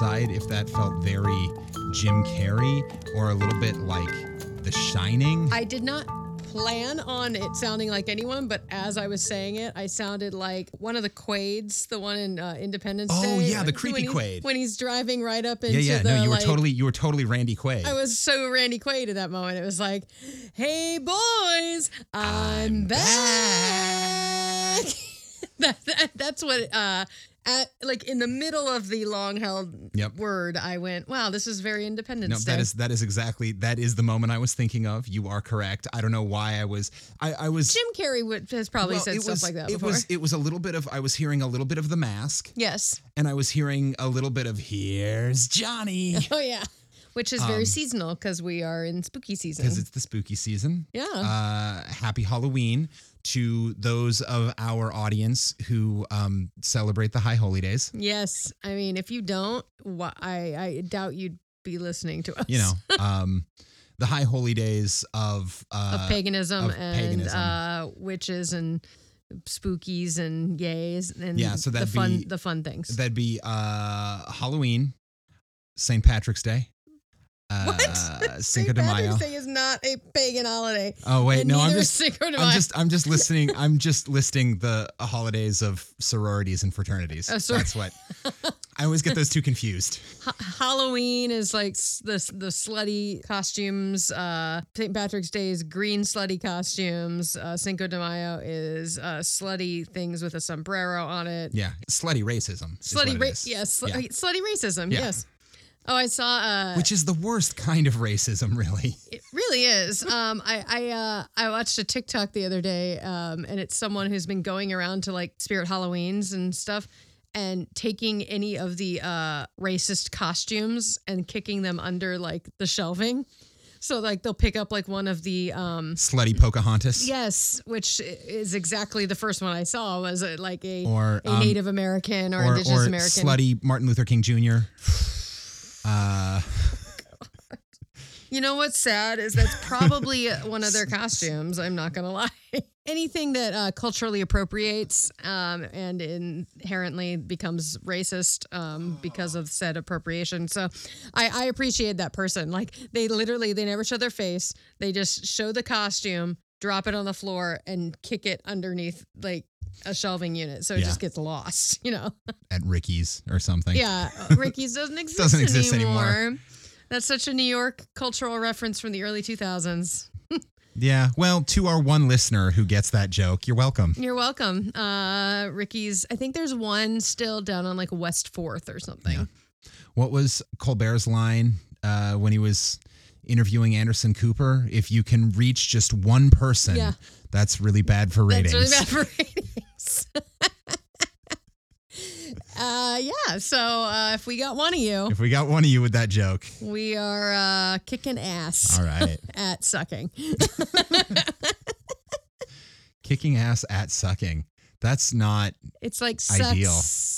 Decide if that felt very Jim Carrey or a little bit like The Shining. I did not plan on it sounding like anyone, but as I was saying it, I sounded like one of the Quaids, the one in uh, Independence Oh, Day. yeah, the creepy he- Quaid. When he's driving right up yeah, into yeah, the no, you were like, totally you were totally Randy Quaid. I was so Randy Quaid at that moment. It was like, "Hey boys, I'm, I'm back." that, that that's what uh at like in the middle of the long held Yep. word, I went, "Wow, this is very no, Independence Day." that is that is exactly that is the moment I was thinking of. You are correct. I don't know why I was I, I was Jim Carrey would, has probably well, said it stuff was, like that it before. was it was a little bit of I was hearing a little bit of the mask yes. and I was hearing a little bit of here's Johnny Oh yeah. Which is very Um, seasonal because we are in spooky season. because it's the spooky season. yeah. uh, happy Halloween to those of our audience who um, celebrate the high holy days. yes. I mean, if you don't, why, I I doubt you'd be listening to us. You know, um, the high holy days of, uh, of paganism of and paganism. Uh, witches and spookies and yays and Yeah, so the that'd fun be- the fun things. that'd be uh, Halloween, St. Patrick's Day, uh, what? Cinco de Mayo. Patrick's Day is not a pagan holiday. Oh wait, no, I'm just. Cinco de I'm just I'm just listening. I'm just listing the holidays of sororities and fraternities. Oh, sorry. That's what I always get those two confused. Ha- Halloween is like the the slutty costumes. Uh, St. Patrick's Day is green slutty costumes. Uh, Cinco de Mayo is uh, slutty things with a sombrero on it. Yeah, slutty racism. Slutty, it ra- is. yes, sl- Yeah. slutty racism. Yeah. Yes. Oh, I saw. Uh, which is the worst kind of racism, really. It really is. Um, I I uh, I watched a TikTok the other day, um, and it's someone who's been going around to like Spirit Halloweens and stuff, and taking any of the uh, racist costumes and kicking them under like the shelving. So like they'll pick up like one of the um, Slutty Pocahontas. yes, which is exactly the first one I saw was like a Or, a um, Native American or, or, Indigenous or American. slutty Martin Luther King Jr. Uh, You know what's sad is that's probably one of their costumes. I'm not gonna lie. Anything that uh, culturally appropriates um, and inherently becomes racist um, because of said appropriation. So, I, I appreciate that person. Like they literally they never show their face. They just show the costume, drop it on the floor, and kick it underneath like a shelving unit, so it Yeah. just gets lost. You know. at Ricky's or something. Yeah, uh, Ricky's doesn't exist, Doesn't exist anymore. anymore. That's such a New York cultural reference from the early 2000s. Yeah. Well, to our one listener who gets that joke, you're welcome. You're welcome. Uh, Ricky's, I think there's one still down on like West 4th or something. Yeah. What was Colbert's line uh, when he was interviewing Anderson Cooper? If you can reach just one person, Yeah. that's really bad for ratings. That's really bad for ratings. Uh, yeah, so uh, if we got one of you, If we got one of you with that joke, we are uh, kicking ass all right. at sucking. Kicking ass at sucking. That's not It's like sucks, Ideal.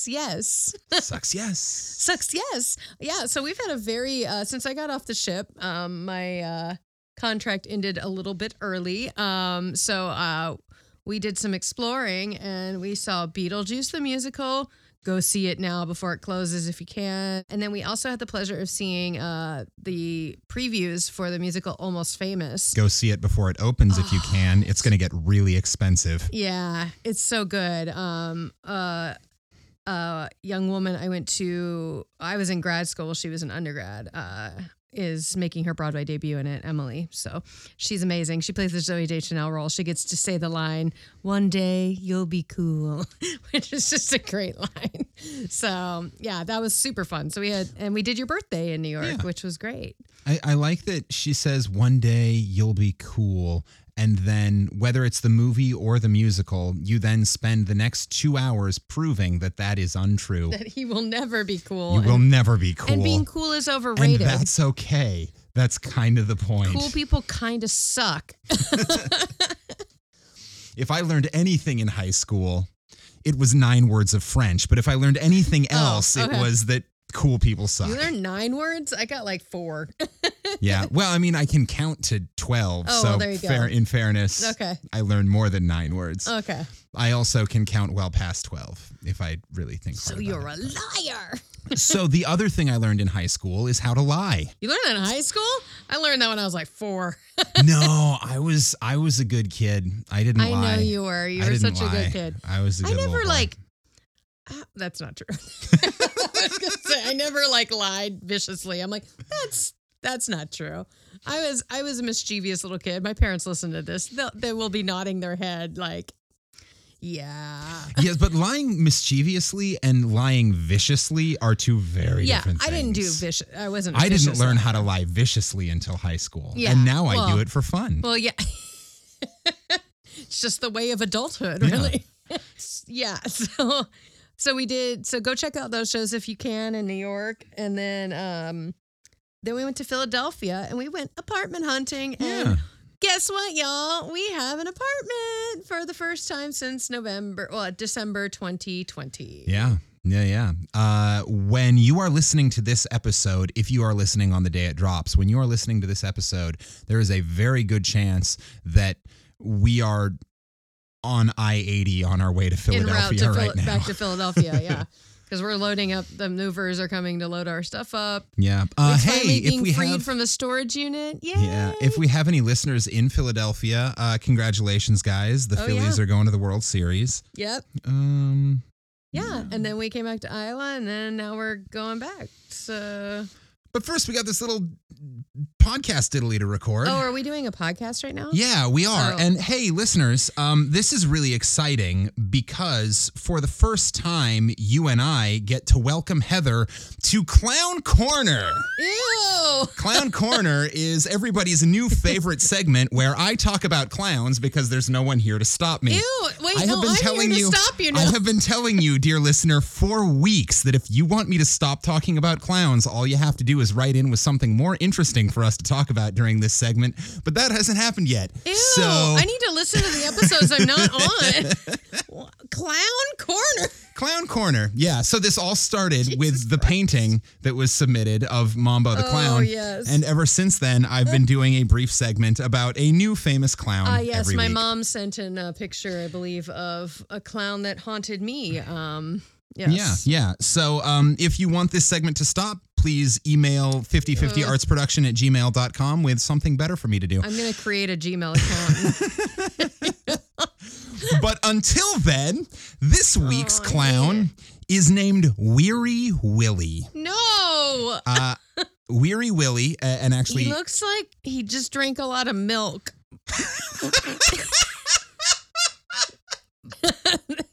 yes. sucks. Yes. Sucks, yes. Yeah, so we've had a very uh since I got off the ship, um my uh contract ended a little bit early. Um so uh we did some exploring and we saw Beetlejuice the musical. Go see it now before it closes if you can. And then we also had the pleasure of seeing uh the previews for the musical Almost Famous. Go see it before it opens if you can. It's going to get really expensive. Yeah, it's so good. Um, uh, a young woman I went to, I was in grad school. She was an undergrad. Uh, is making her Broadway debut in it, Emily. So she's amazing. She plays the Zooey Deschanel role. She gets to say the line, "One day you'll be cool," which is just a great line. So yeah, that was super fun. So we had, and we did your birthday in New York, Yeah. which was great. I, I like that she says one day you'll be cool. And then, whether it's the movie or the musical, you then spend the next two hours proving that that is untrue. That he will never be cool. you and, will never be cool. and being cool is overrated. And that's okay. That's kind of the point. cool people kind of suck. if I learned anything in high school, it was nine words of French. But if I learned anything Oh, else, it was that cool people suck. You learned nine words? I got like four. yeah. Well, I mean, I can count to 12. Oh, so, well, there you go. in fairness, Okay. I learned more than nine words. Okay. I also can count well past 12 if I really think So you're about a liar. so, the other thing I learned in high school is how to lie. You learned that in high school? I learned that when I was like four. no, I was I was a good kid. I didn't lie. I lie. know you were. You I were such a good kid. I was a I never like. That's not true. I was gonna say I never like lied viciously. I'm like that's that's not true. I was I was a mischievous little kid. My parents listen to this. They'll, they will be nodding their head like, yeah, yes, but lying mischievously and lying viciously are two very yeah. different things. I didn't do vicious. I wasn't. I didn't learn how to lie viciously until high school. Yeah, and now I do it for fun. Well, yeah. it's just the way of adulthood, Yeah. really. yeah. So so we did so go check out those shows if you can in New York. And then um then we went to Philadelphia and we went apartment hunting and yeah. guess what, y'all? We have an apartment for the first time since November, well, December 2020. Yeah. Yeah, yeah. Uh, when you are listening to this episode, if you are listening on the day it drops, when you are listening to this episode, there is a very good chance that we are on I 80 on our way to Philadelphia to right Phil- now. back to Philadelphia, yeah. Because we're loading up, the movers are coming to load our stuff up. yeah. Uh, hey, if we freed have. from the storage unit. Yay! yeah, if we have any listeners in Philadelphia, uh, congratulations, guys. The Oh, Phillies yeah. are going to the World Series. Yep. Um, Yeah. And then we came back to Iowa and then now we're going back. So but first, we got this little podcast diddly to record. Oh, are we doing a podcast right now? Yeah, we are. Oh. And hey, listeners, um, this is really exciting because for the first time, you and I get to welcome Heather to Clown Corner. Ew. Clown Corner is everybody's new favorite segment where I talk about clowns because there's no one here to stop me. Ew. Wait, I have no, been I'm telling you. stop you now. I have been telling you, dear listener, for weeks that if you want me to stop talking about clowns, all you have to do is write in with something more interesting for us to talk about during this segment. But that hasn't happened yet. Ew. So I need to listen to the episodes I'm not on. Clown Corner. Clown Corner. Yeah. So this all started with the painting that was submitted of Mambo the Oh, Clown. yes. And ever since then, I've been doing a brief segment about a new famous clown. Ah, yes, every my week. mom sent in a picture, I believe, of a clown that haunted me. Um, yes. Yeah, yeah. So um, if you want this segment to stop, please email 5050artsproduction at gmail.com with something better for me to do. I'm gonna create a Gmail account. but until then, this week's Oh, clown is named Weary Willie. no, Uh, Weary Willie, uh, and actually, he looks like he just drank a lot of milk.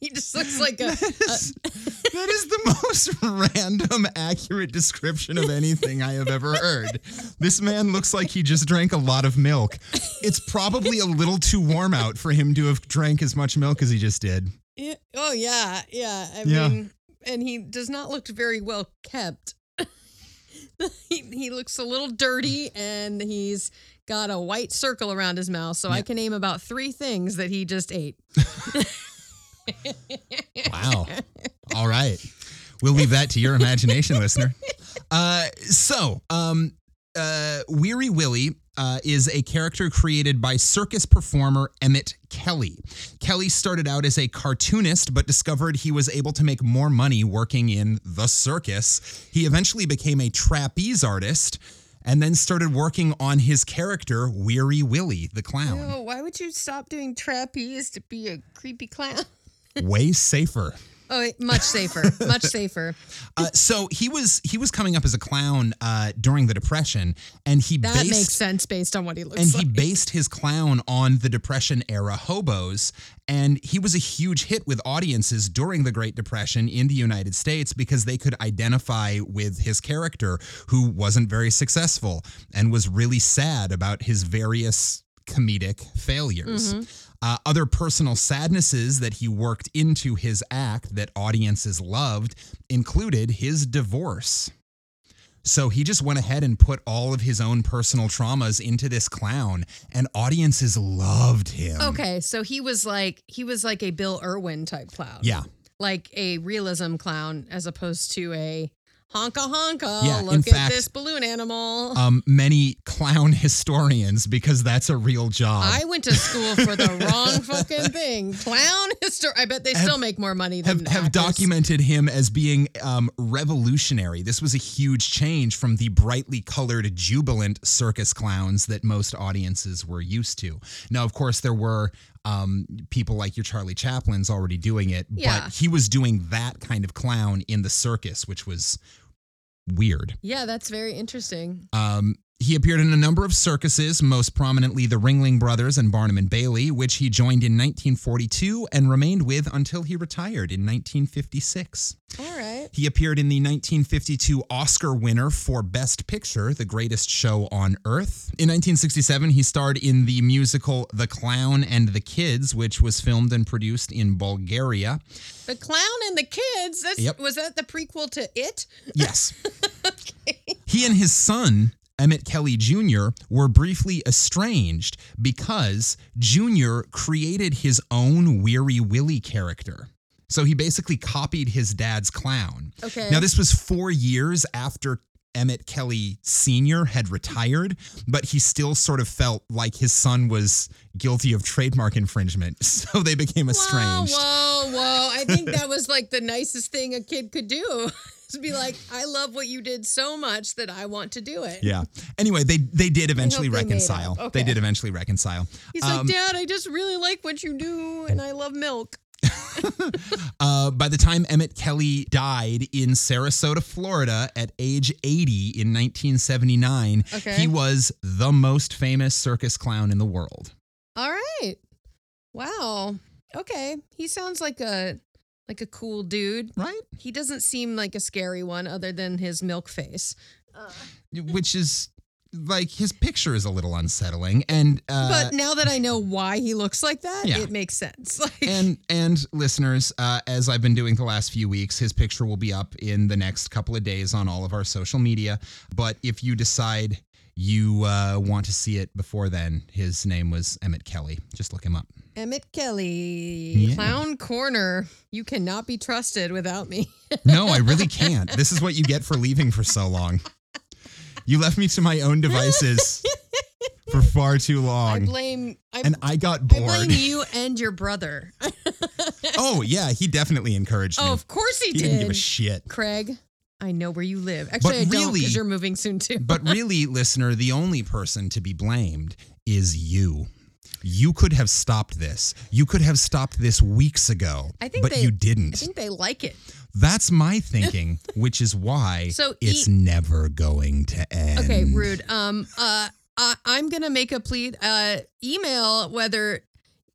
he just looks like a. that is the most random, accurate description of anything I have ever heard. This man looks like he just drank a lot of milk. It's probably a little too warm out for him to have drank as much milk as he just did. Yeah, oh yeah, yeah. I Yeah. mean, and he does not look very well kept. he, he looks a little dirty, and he's got a white circle around his mouth. So I can name about three things that he just ate. Wow. All right. We'll leave that to your imagination, listener. Uh, so, um, uh, Weary Willie uh, is a character created by circus performer Emmett Kelly. Kelly started out as a cartoonist, but discovered he was able to make more money working in the circus. He eventually became a trapeze artist and then started working on his character, Weary Willie, the clown. Ew, why would you stop doing trapeze to be a creepy clown? Way safer. Oh, much safer. much safer. Uh, so he was he was coming up as a clown uh, during the Depression, and he That based makes sense based on what he looks and like. he based his clown on the Depression era hobos. And he was a huge hit with audiences during the Great Depression in the United States because they could identify with his character, who wasn't very successful and was really sad about his various comedic failures. Uh, other personal sadnesses that he worked into his act that audiences loved included his divorce. So he just went ahead and put all of his own personal traumas into this clown, and audiences loved him. okay, so he was like he was like a Bill Irwin type clown. Yeah. Like a realism clown as opposed to a honka honka. Yeah, look at fact- this balloon animal. Um, many clown historians, because that's a real job. I went to school for the wrong fucking thing. Clown history. I bet they still make more money than have, have documented him as being um, revolutionary. This was a huge change from the brightly colored, jubilant circus clowns that most audiences were used to. Now, of course, there were um, people like your Charlie Chaplin's already doing it, Yeah. but he was doing that kind of clown in the circus, which was weird. Yeah, that's very interesting. Um, he appeared in a number of circuses, most prominently the Ringling Brothers and Barnum and Bailey, which he joined in 1942 and remained with until he retired in 1956. All right. He appeared in the 1952 Oscar winner for Best Picture, The Greatest Show on Earth. In 1967, he starred in the musical The Clown and the Kids, which was filmed and produced in Bulgaria. The clown and the kids. Yep. Was that the prequel to It? Yes. He and his son, Emmett Kelly Jr., were briefly estranged because Jr. created his own Weary Willie character. So he basically copied his dad's clown. Okay. Now, this was four years after Emmett Kelly Sr. had retired, but he still sort of felt like his son was guilty of trademark infringement. So they became estranged. Whoa, whoa, whoa. I think that was like the nicest thing a kid could do. to be like, I love what you did so much that I want to do it. Yeah. Anyway, they they did eventually they reconcile. Okay. They did eventually reconcile. He's Um, like, Dad, I just really like what you do and I love milk. Uh, by the time Emmett Kelly died in Sarasota, Florida, at age 80 in 1979, Okay. he was the most famous circus clown in the world. All right. Wow. Okay. He sounds like a like a cool dude. Right? He doesn't seem like a scary one other than his milk face. Which is like his picture is a little unsettling, and uh, but now that I know why he looks like that, Yeah. it makes sense. Like and and listeners, uh, as I've been doing the last few weeks, his picture will be up in the next couple of days on all of our social media. But if you decide you uh, want to see it before then, his name was Emmett Kelly. Just look him up. Emmett Kelly, Yeah. Clown Corner. You cannot be trusted without me. No, I really can't. This is what you get for leaving for so long. You left me to my own devices for far too long. I blame I, and I got I bored. blame you and your brother. Oh yeah, he definitely encouraged me. oh, of course he, he did. didn't give a shit. Craig, I know where you live. Actually, I don't really- because you're moving soon too. But really, listener, the only person to be blamed is you. You could have stopped this. You could have stopped this weeks ago, I think but they- you didn't. I think they like it. That's my thinking, which is why So it's e- never going to end. Okay, rude. Um, uh, I, I'm gonna make a plea. Uh, email whether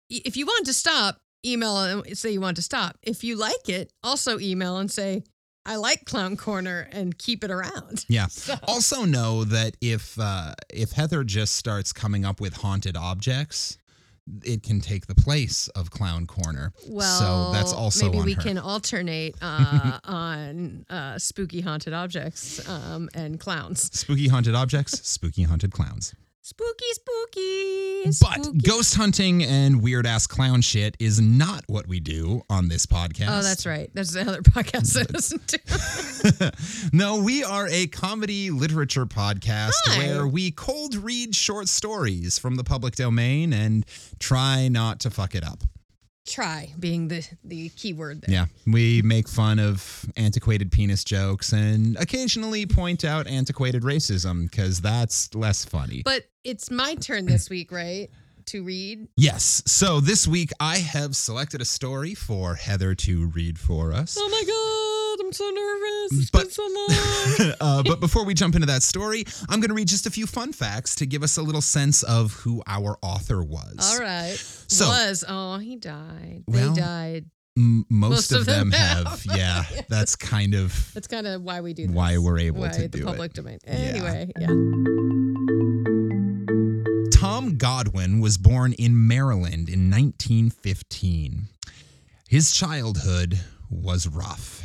if you want to stop, email and say you want to stop. If you like it, also email and say I like Clown Corner and keep it around. Yeah. So- Also know that if uh, if Heather just starts coming up with haunted objects, it can take the place of Clown Corner. Well, so that's also maybe we her. can alternate uh, on uh, spooky haunted objects um, and clowns. Spooky haunted objects, spooky haunted clowns. Spooky, spooky. spooky. But ghost hunting and weird ass clown shit is not what we do on this podcast. Oh, that's right. There's the other podcast I listen to. no, we are a comedy literature podcast Hi. where we cold read short stories from the public domain and try not to fuck it up. Try being the the key word there. Yeah, we make fun of antiquated penis jokes and occasionally point out antiquated racism because that's less funny. But it's my turn this week, right? to read. Yes. So this week I have selected a story for Heather to read for us. Oh my god, I'm so nervous. It's But- been so long. uh, but before we jump into that story, I'm going to read just a few fun facts to give us a little sense of who our author was. All right. So- was oh he died. Well, they died. M- most, Most of, of them, them have. have. Yeah, that's kind of That's kind of why we do this. why we're able why to the do public it. domain. Anyway, yeah. Tom Godwin was born in Maryland in 1915. His childhood was rough.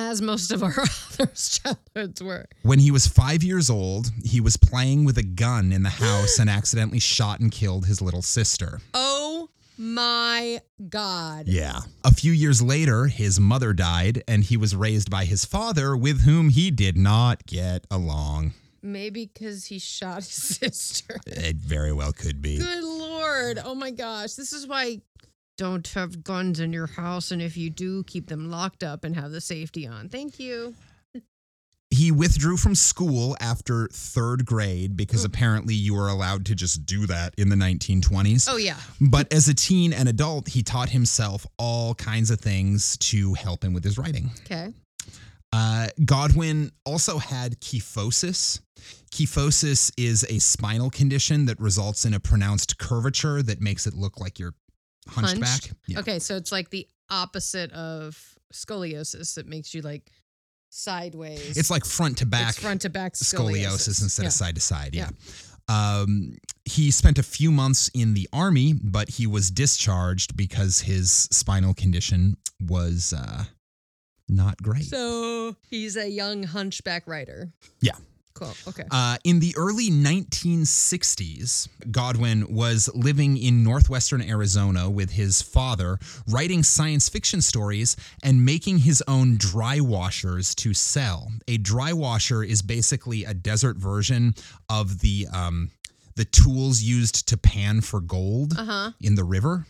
As most of our authors' childhoods were. When he was five years old, he was playing with a gun in the house and accidentally shot and killed his little sister. Oh my god. Yeah. A few years later, his mother died, and he was raised by his father, with whom he did not get along. Maybe because he shot his sister. It very well could be. Good lord. Oh my gosh. This is why don't have guns in your house. And if you do, keep them locked up and have the safety on. Thank you. He withdrew from school after third grade because apparently you were allowed to just do that in the 1920s. Oh, yeah. But as a teen and adult, he taught himself all kinds of things to help him with his writing. Okay. Uh, Godwin also had kyphosis. Kyphosis is a spinal condition that results in a pronounced curvature that makes it look like you're hunched, Hunched? back. Yeah. Okay. So it's like the opposite of scoliosis. It makes you like sideways. It's like front to back It's front to back scoliosis, scoliosis, instead Yeah. of side to side. Yeah. Um, he spent a few months in the army, but he was discharged because his spinal condition was uh, not great. So he's a young hunchback writer. Yeah. Cool. Okay. Uh, in the early 1960s, Godwin was living in northwestern Arizona with his father, writing science fiction stories and making his own dry washers to sell. A dry washer is basically a desert version of the um, the tools used to pan for gold Uh huh. in the river.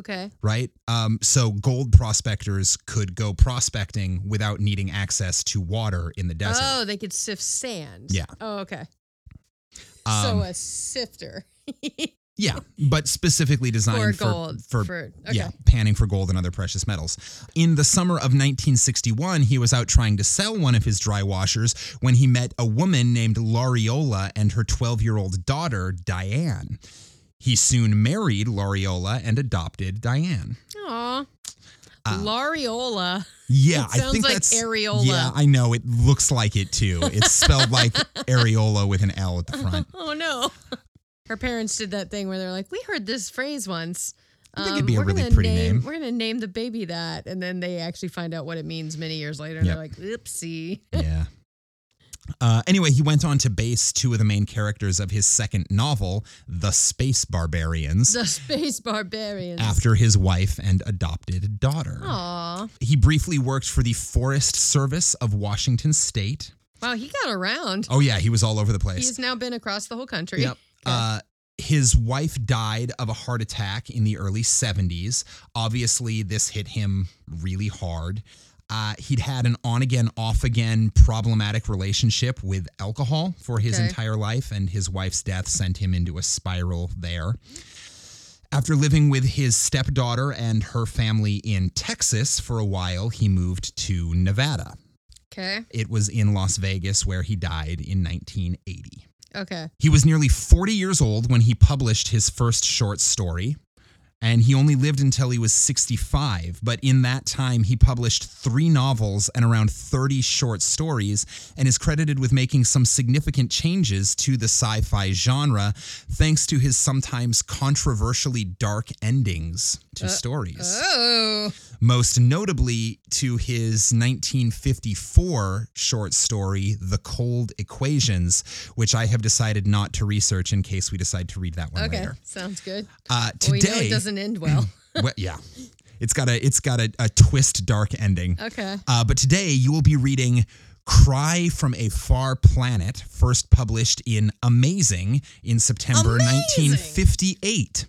Okay. Right. Um, so gold prospectors could go prospecting without needing access to water in the desert. Oh, they could sift sand. Yeah. Oh, okay. Um, so a sifter Yeah, but specifically for designed for gold. for, okay. yeah, panning for gold and other precious metals. In the summer of 1961, he was out trying to sell one of his dry washers when he met a woman named Lariola and her 12-year-old daughter Diane. He soon married Lariola and adopted Diane. Aw. Uh, Lariola. Yeah, I think like that's areola. Yeah, I know it looks like it too. It's spelled like areola with an L at the front. Oh no. Her parents did that thing where they're like, "We heard this phrase once." I think it'd be a really pretty name, name. We're gonna name the baby that, and then they actually find out what it means many years later, and Yep. they're like, "Oopsie." Yeah. Uh, anyway, he went on to base two of the main characters of his second novel, The Space Barbarians, The space barbarians. after his wife and adopted daughter. Aw. He briefly worked for the Forest Service of Washington State. Wow, he got around. Oh, yeah, he was all over the place. He's now been across the whole country. Yep. Uh, his wife died of a heart attack in the early 70s. Obviously, this hit him really hard. Uh, he'd had an on again, off again problematic relationship with alcohol for his Okay. entire life, and his wife's death sent him into a spiral there. After living with his stepdaughter and her family in Texas for a while, he moved to Nevada. Okay. It was in Las Vegas where he died in 1980. Okay. He was nearly 40 years old when he published his first short story, and he only lived until he was 65. But in that time, he published three novels and around 30 short stories, and is credited with making some significant changes to the sci fi genre thanks to his sometimes controversially dark endings to uh, stories Oh. Most notably to his 1954 short story, The Cold Equations, which I have decided not to research in case we decide to read that one Okay. later. Sounds good. Uh, Well, we know today, it doesn't end well. well, yeah, it's got a it's got a, a twist, dark ending. okay. Uh, but today you will be reading Cry from a Far Planet, first published in Amazing in September Amazing! 1958.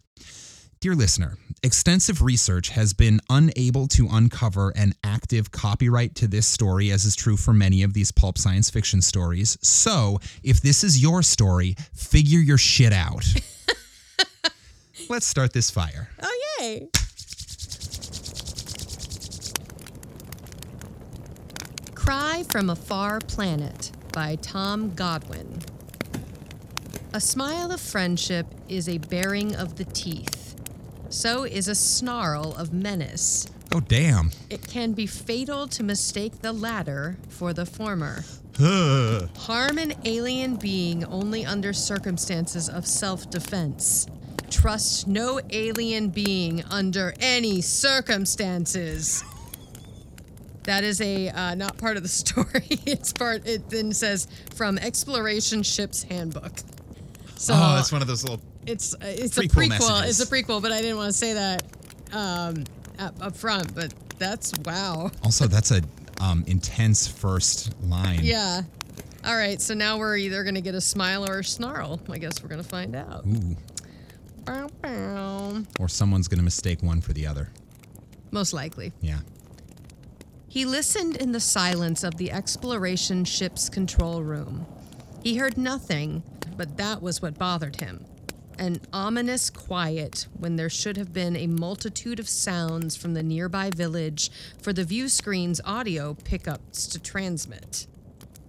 Dear listener, extensive research has been unable to uncover an active copyright to this story, as is true for many of these pulp science fiction stories. So, if this is your story, figure your shit out. Let's start this fire. Oh, yay. Cry from a Far Planet by Tom Godwin. A smile of friendship is a baring of the teeth. So is a snarl of menace. Oh, damn. It can be fatal to mistake the latter for the former. Harm an alien being only under circumstances of self defense. Trust no alien being under any circumstances. That is a uh, not part of the story. it's part. It then says from Exploration Ship's Handbook. So oh, it's one of those little. It's uh, it's prequel a prequel. messages. It's a prequel, but I didn't want to say that um, up, up front. But that's wow. Also, that's a um, intense first line. Yeah. All right. So now we're either gonna get a smile or a snarl. I guess we're gonna find out. Ooh. Bow, bow. Or someone's going to mistake one for the other. Most likely. Yeah. He listened in the silence of the exploration ship's control room. He heard nothing, but that was what bothered him. An ominous quiet when there should have been a multitude of sounds from the nearby village for the view screen's audio pickups to transmit.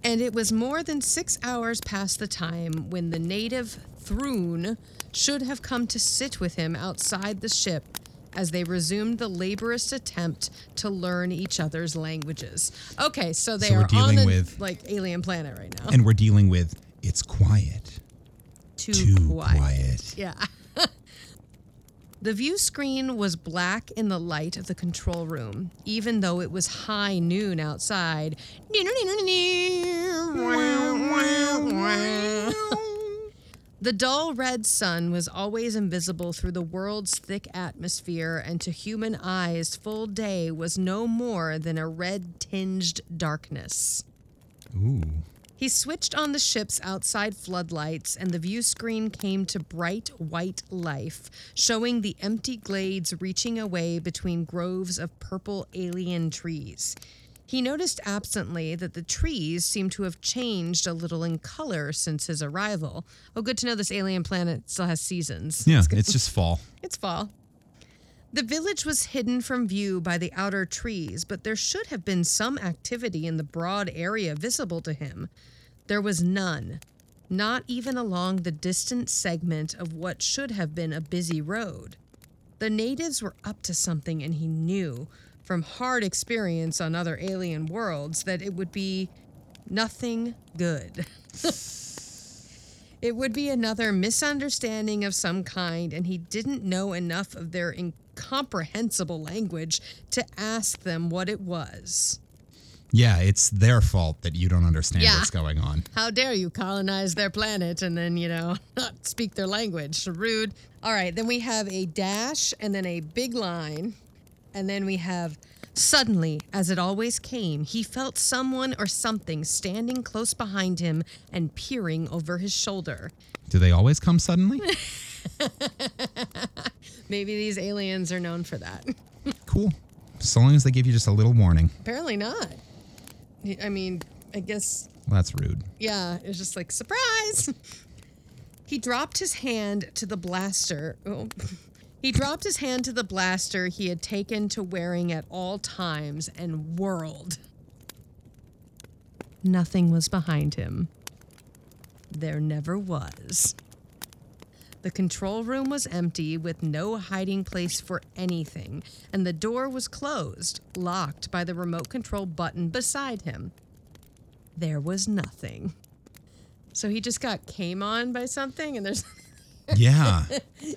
And it was more than six hours past the time when the native Throon should have come to sit with him outside the ship as they resumed the laborious attempt to learn each other's languages. Okay, so they So are on dealing the with- like alien planet right now. And we're dealing with it's quiet. Too, Too quiet. quiet. Yeah. the view screen was black in the light of the control room, even though it was high noon outside. The dull red sun was always invisible through the world's thick atmosphere, and to human eyes, full day was no more than a red tinged darkness. Ooh. He switched on the ship's outside floodlights, and the view screen came to bright white life, showing the empty glades reaching away between groves of purple alien trees. He noticed absently that the trees seemed to have changed a little in color since his arrival. Oh, good to know this alien planet still has seasons. Yeah, it's just fall. It's fall. The village was hidden from view by the outer trees, but there should have been some activity in the broad area visible to him. There was none, not even along the distant segment of what should have been a busy road. The natives were up to something, and he knew from hard experience on other alien worlds that it would be nothing good. It would be another misunderstanding of some kind, and he didn't know enough of their incomprehensible language to ask them what it was. Yeah, it's their fault that you don't understand Yeah. what's going on. How dare you colonize their planet and then, you know, not speak their language? Rude. All right, then we have a dash and then a big line. And then we have suddenly, as it always came, he felt someone or something standing close behind him and peering over his shoulder. Do they always come suddenly? Maybe these aliens are known for that. cool. So long as they give you just a little warning. Apparently not. I mean, I guess Well, that's rude. Yeah, it's just like surprise. he dropped his hand to the blaster. Oh. He dropped his hand to the blaster he had taken to wearing at all times and whirled. Nothing was behind him. There never was. The control room was empty with no hiding place for anything, and the door was closed, locked by the remote control button beside him there was nothing. So he just got came on by something, and there's Yeah. ew.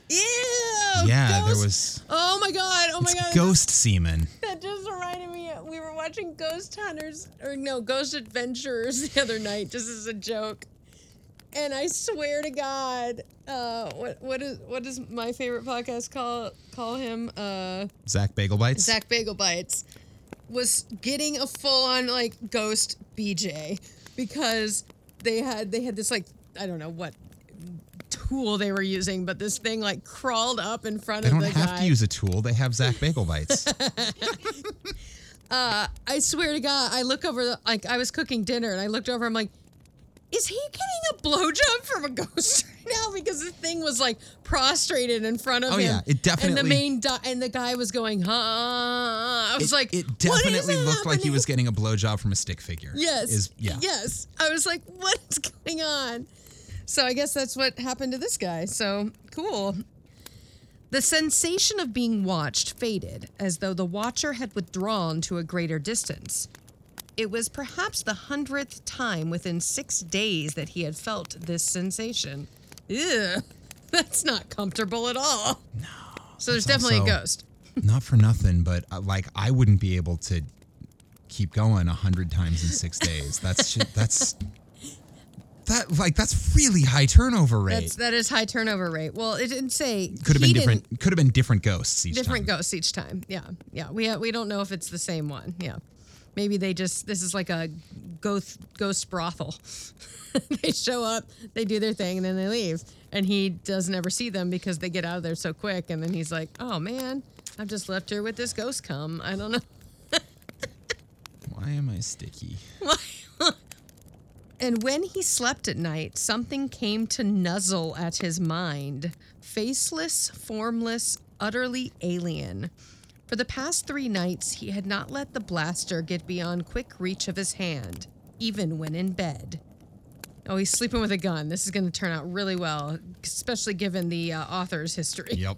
yeah, there was Oh my god! Oh my it's god! ghost semen. That just reminded me. We were watching Ghost Hunters, or no, Ghost Adventurers the other night, just as a joke. And I swear to God, uh, what what is what does my favorite podcast call call him? Uh, Zach Bagel Bites. Zach Bagel Bites was getting a full on like ghost BJ because they had they had this like I don't know what tool they were using, but this thing like crawled up in front They of don't the have guy. to use a tool. They have Zach Bagel Bites. uh, I swear to God, I look over the, like I was cooking dinner and I looked over. I'm like, is he getting a blowjob from a ghost right now because the thing was like prostrated in front of Oh, him. Oh yeah, it And the definitely- main di- and the guy was going, huh? I was it, like, it "What is definitely looked like he was getting a blowjob from a stick figure. Yes. Is yeah. Yes. I was like, what is going on? So I guess that's what happened to this guy. So cool. The sensation of being watched faded as though the watcher had withdrawn to a greater distance. It was perhaps the hundredth time within six days that he had felt this sensation. Ew, that's not comfortable at all. No. So there's definitely a ghost. Not for nothing, but uh, like I wouldn't be able to keep going a hundred times in six days. That's shit, that's that like that's really high turnover rate. That's that is high turnover rate. Well, it didn't say could have been different. Could have been different ghosts each different time. ghosts each time. Yeah, yeah. We we don't know if it's the same one. Yeah, maybe they just this is like a ghost ghost brothel. they show up, they do their thing, and then they leave. And he doesn't ever see them because they get out of there so quick. And then he's like, "Oh man, I've just left here with this ghost come. I don't know." Why am I sticky? And when he slept at night, something came to nuzzle at his mind. Faceless, formless, utterly alien. For the past three nights, he had not let the blaster get beyond quick reach of his hand, even when in bed. Oh, he's sleeping with a gun. This is going to turn out really well, especially given the uh, author's history. Yep.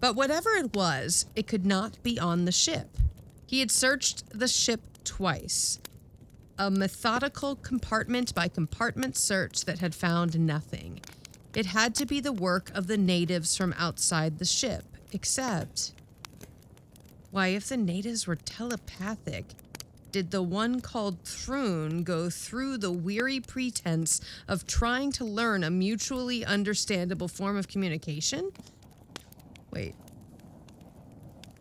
But whatever it was, it could not be on the ship. He had searched the ship twice. A methodical compartment by compartment search that had found nothing. It had to be the work of the natives from outside the ship, except. Why, if the natives were telepathic, did the one called Thrun go through the weary pretense of trying to learn a mutually understandable form of communication? Wait.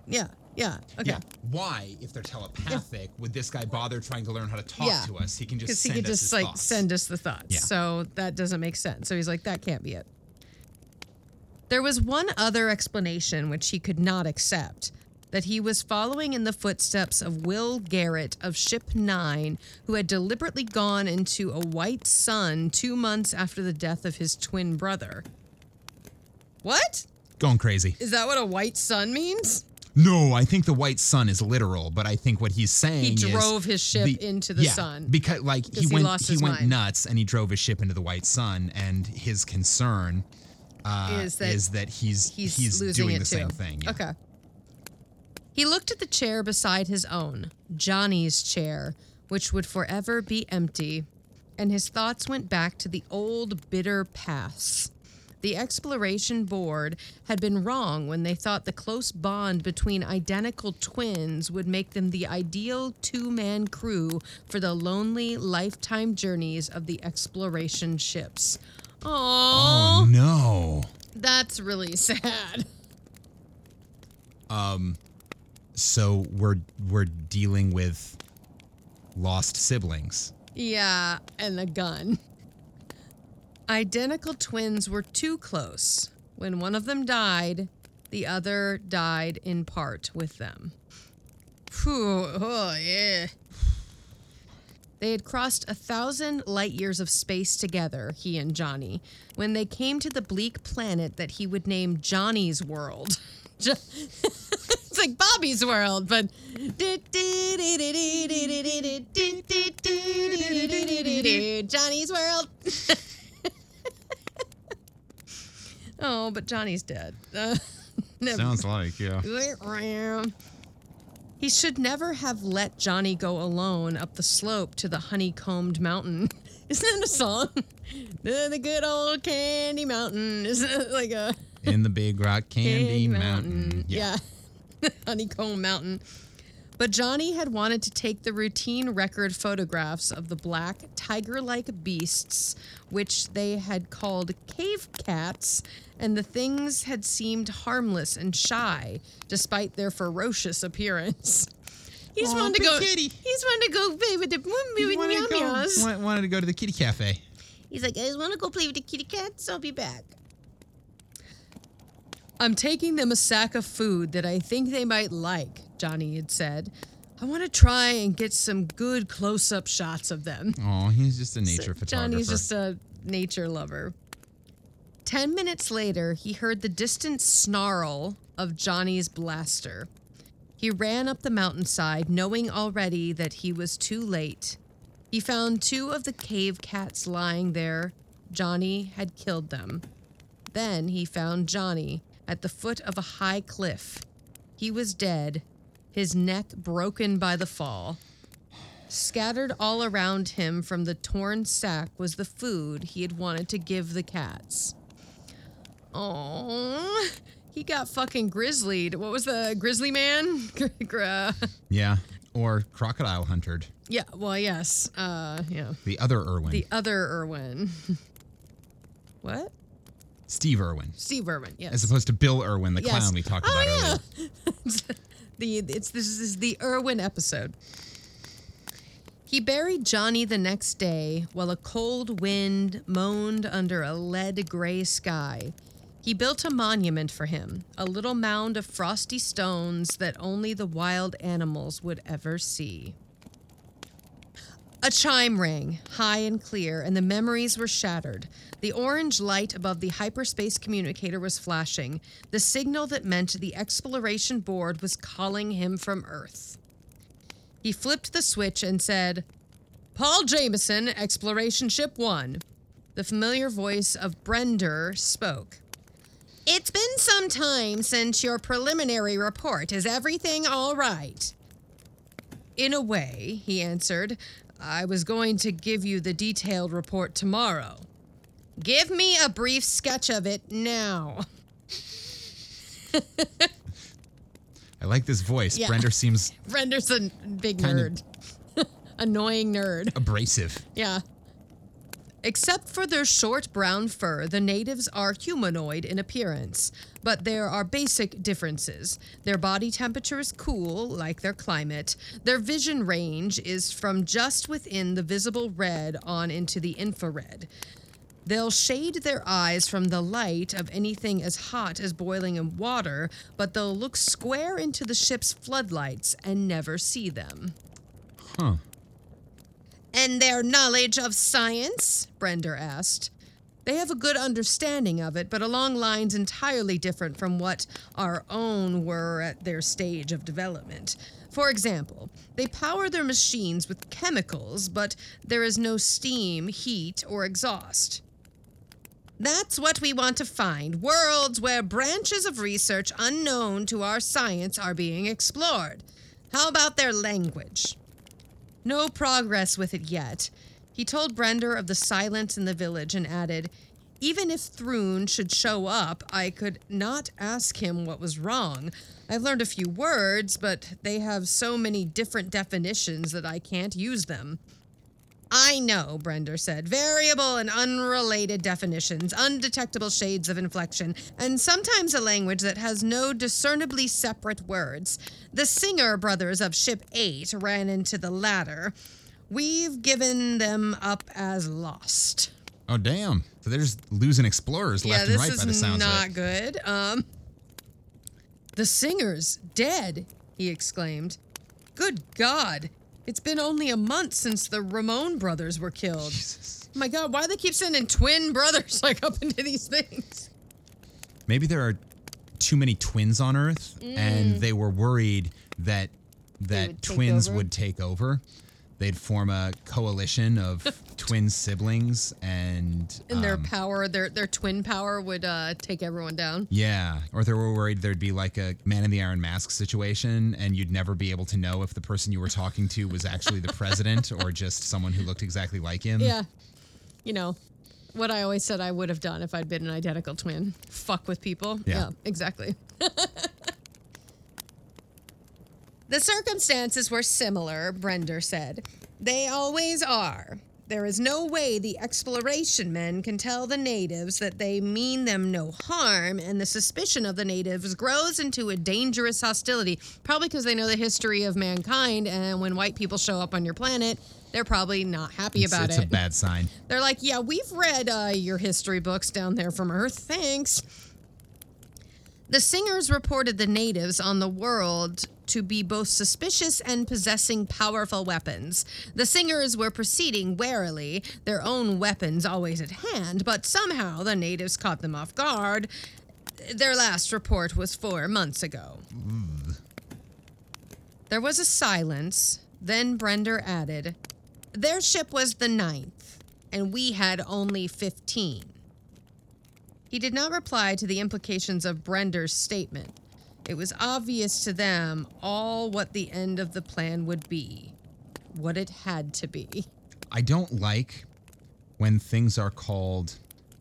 Yeah, yeah, okay. Yeah. Why, if they're telepathic, would this guy bother trying to learn how to talk Yeah. to us? He can just Because he send could us just like thoughts. send us the thoughts. Yeah. So that doesn't make sense. So he's like, that can't be it. There was one other explanation which he could not accept that he was following in the footsteps of Will Garrett of Ship Nine, who had deliberately gone into a white sun two months after the death of his twin brother. What? Going crazy. Is that what a white sun means? No, I think the white sun is literal, but I think what he's saying He is drove his ship into the yeah, sun. because like he he went he went mind. nuts and he drove his ship into the white sun, and his concern uh, Is that he's he's, he's losing doing the too. same thing. yeah. Okay. He looked at the chair beside his own, Johnny's chair, which would forever be empty, and his thoughts went back to the old bitter past. The exploration board had been wrong when they thought the close bond between identical twins would make them the ideal two man crew for the lonely lifetime journeys of the exploration ships. Oh Oh, no. that's really sad. Um, So we're we're dealing with lost siblings. Yeah, and a gun. Identical twins were too close. When one of them died, the other died in part with them. Phew, oh, yeah. They had crossed a thousand light years of space together, he and Johnny, when they came to the bleak planet that he would name Johnny's World. It's like Bobby's World, but. Johnny's World. oh, but Johnny's dead. Uh, never like yeah. he should never have let Johnny go alone up the slope to the honeycombed mountain. Isn't that a song? the good old candy mountain. Isn't it like a In the Big Rock Candy, Mountain. Yeah. honeycomb mountain. But Johnny had wanted to take the routine record photographs of the black tiger like beasts, which they had called cave cats, and the things had seemed harmless and shy, despite their ferocious appearance. He's Aw, wanted to go. kitty. He's wanted to go play with the He wanted, to go, wanted to go to the kitty cafe. He's like, I just want to go play with the kitty cats. I'll be back. I'm taking them a sack of food that I think they might like, Johnny had said. I want to try and get some good close up shots of them. Oh, he's just a nature So photographer. Johnny's just a nature lover. Ten minutes later, he heard the distant snarl of Johnny's blaster. He ran up the mountainside, knowing already that he was too late. He found two of the cave cats lying there. Johnny had killed them. Then he found Johnny at the foot of a high cliff. He was dead, his neck broken by the fall. Scattered all around him from the torn sack was the food he had wanted to give the cats. Oh, he got fucking grizzlied. What was the grizzly man? Yeah. Or crocodile huntered. yeah, well, yes. Uh, yeah. The other Irwin. The other Irwin. what? Steve Irwin. Steve Irwin, yes. As opposed to Bill Irwin, the Yes. clown we talked about oh, earlier. yeah. the it's this is the Irwin episode. He buried Johnny the next day while a cold wind moaned under a lead gray sky. He built a monument for him, a little mound of frosty stones that only the wild animals would ever see. A chime rang, high and clear, and the memories were shattered. The orange light above the hyperspace communicator was flashing, the signal that meant the exploration board was calling him from Earth. He flipped the switch and said, Paul Jameson, Exploration Ship 1. The familiar voice of Brender spoke. It's been some time since your preliminary report. Is everything all right? In a way, he answered. I was going to give you the detailed report tomorrow. Give me a brief sketch of it now. I like this voice. Yeah. Brender seems Brender's a big nerd. Annoying nerd. abrasive. Yeah. Except for their short brown fur, the natives are humanoid in appearance, but there are basic differences. Their body temperature is cool, like their climate. Their vision range is from just within the visible red on into the infrared. They'll shade their eyes from the light of anything as hot as boiling in water, but they'll look square into the ship's floodlights and never see them. Huh. And their knowledge of science? Brender asked. They have a good understanding of it, but along lines entirely different from what our own were at their stage of development. For example, they power their machines with chemicals, but there is no steam, heat, or exhaust. That's what we want to find worlds where branches of research unknown to our science are being explored. How about their language? No progress with it yet. He told Brender of the silence in the village and added, Even if Thrun should show up, I could not ask him what was wrong. I've learned a few words, but they have so many different definitions that I can't use them. I know, Brender said. Variable and unrelated definitions, undetectable shades of inflection, and sometimes a language that has no discernibly separate words. The Singer brothers of Ship 8 ran into the latter. We've given them up as lost. Oh damn! So they're just losing explorers yeah, left and right by the sounds of it. not good. Um, the Singer's dead, he exclaimed. Good God. It's been only a month since the Ramon brothers were killed. Jesus. My God, why do they keep sending twin brothers like up into these things? Maybe there are too many twins on Earth, Mm. and they were worried that that would twins over? would take over. They'd form a coalition of twin siblings, and And their um, power, their their twin power would uh, take everyone down. Yeah, or they were worried there'd be like a man in the iron mask situation, and you'd never be able to know if the person you were talking to was actually the president or just someone who looked exactly like him. Yeah. You know, what I always said I would have done if I'd been an identical twin. Fuck with people. Yeah. exactly. the circumstances were similar, Brender said. They always are. There is no way the exploration men can tell the natives that they mean them no harm, and the suspicion of the natives grows into a dangerous hostility, probably because they know the history of mankind, and when white people show up on your planet, they're probably not happy It's, about it's it. It's a bad sign. They're like, yeah, we've read uh, your history books down there from Earth. Thanks. The singers reported the natives on the world to be both suspicious and possessing powerful weapons. The singers were proceeding warily, their own weapons always at hand, but somehow the natives caught them off guard. Their last report was four months ago. There was a silence. Then Brender added, Their ship was the ninth, and we had only 15. He did not reply to the implications of Brender's statement. It was obvious to them all what the end of the plan would be, what it had to be. I don't like when things are called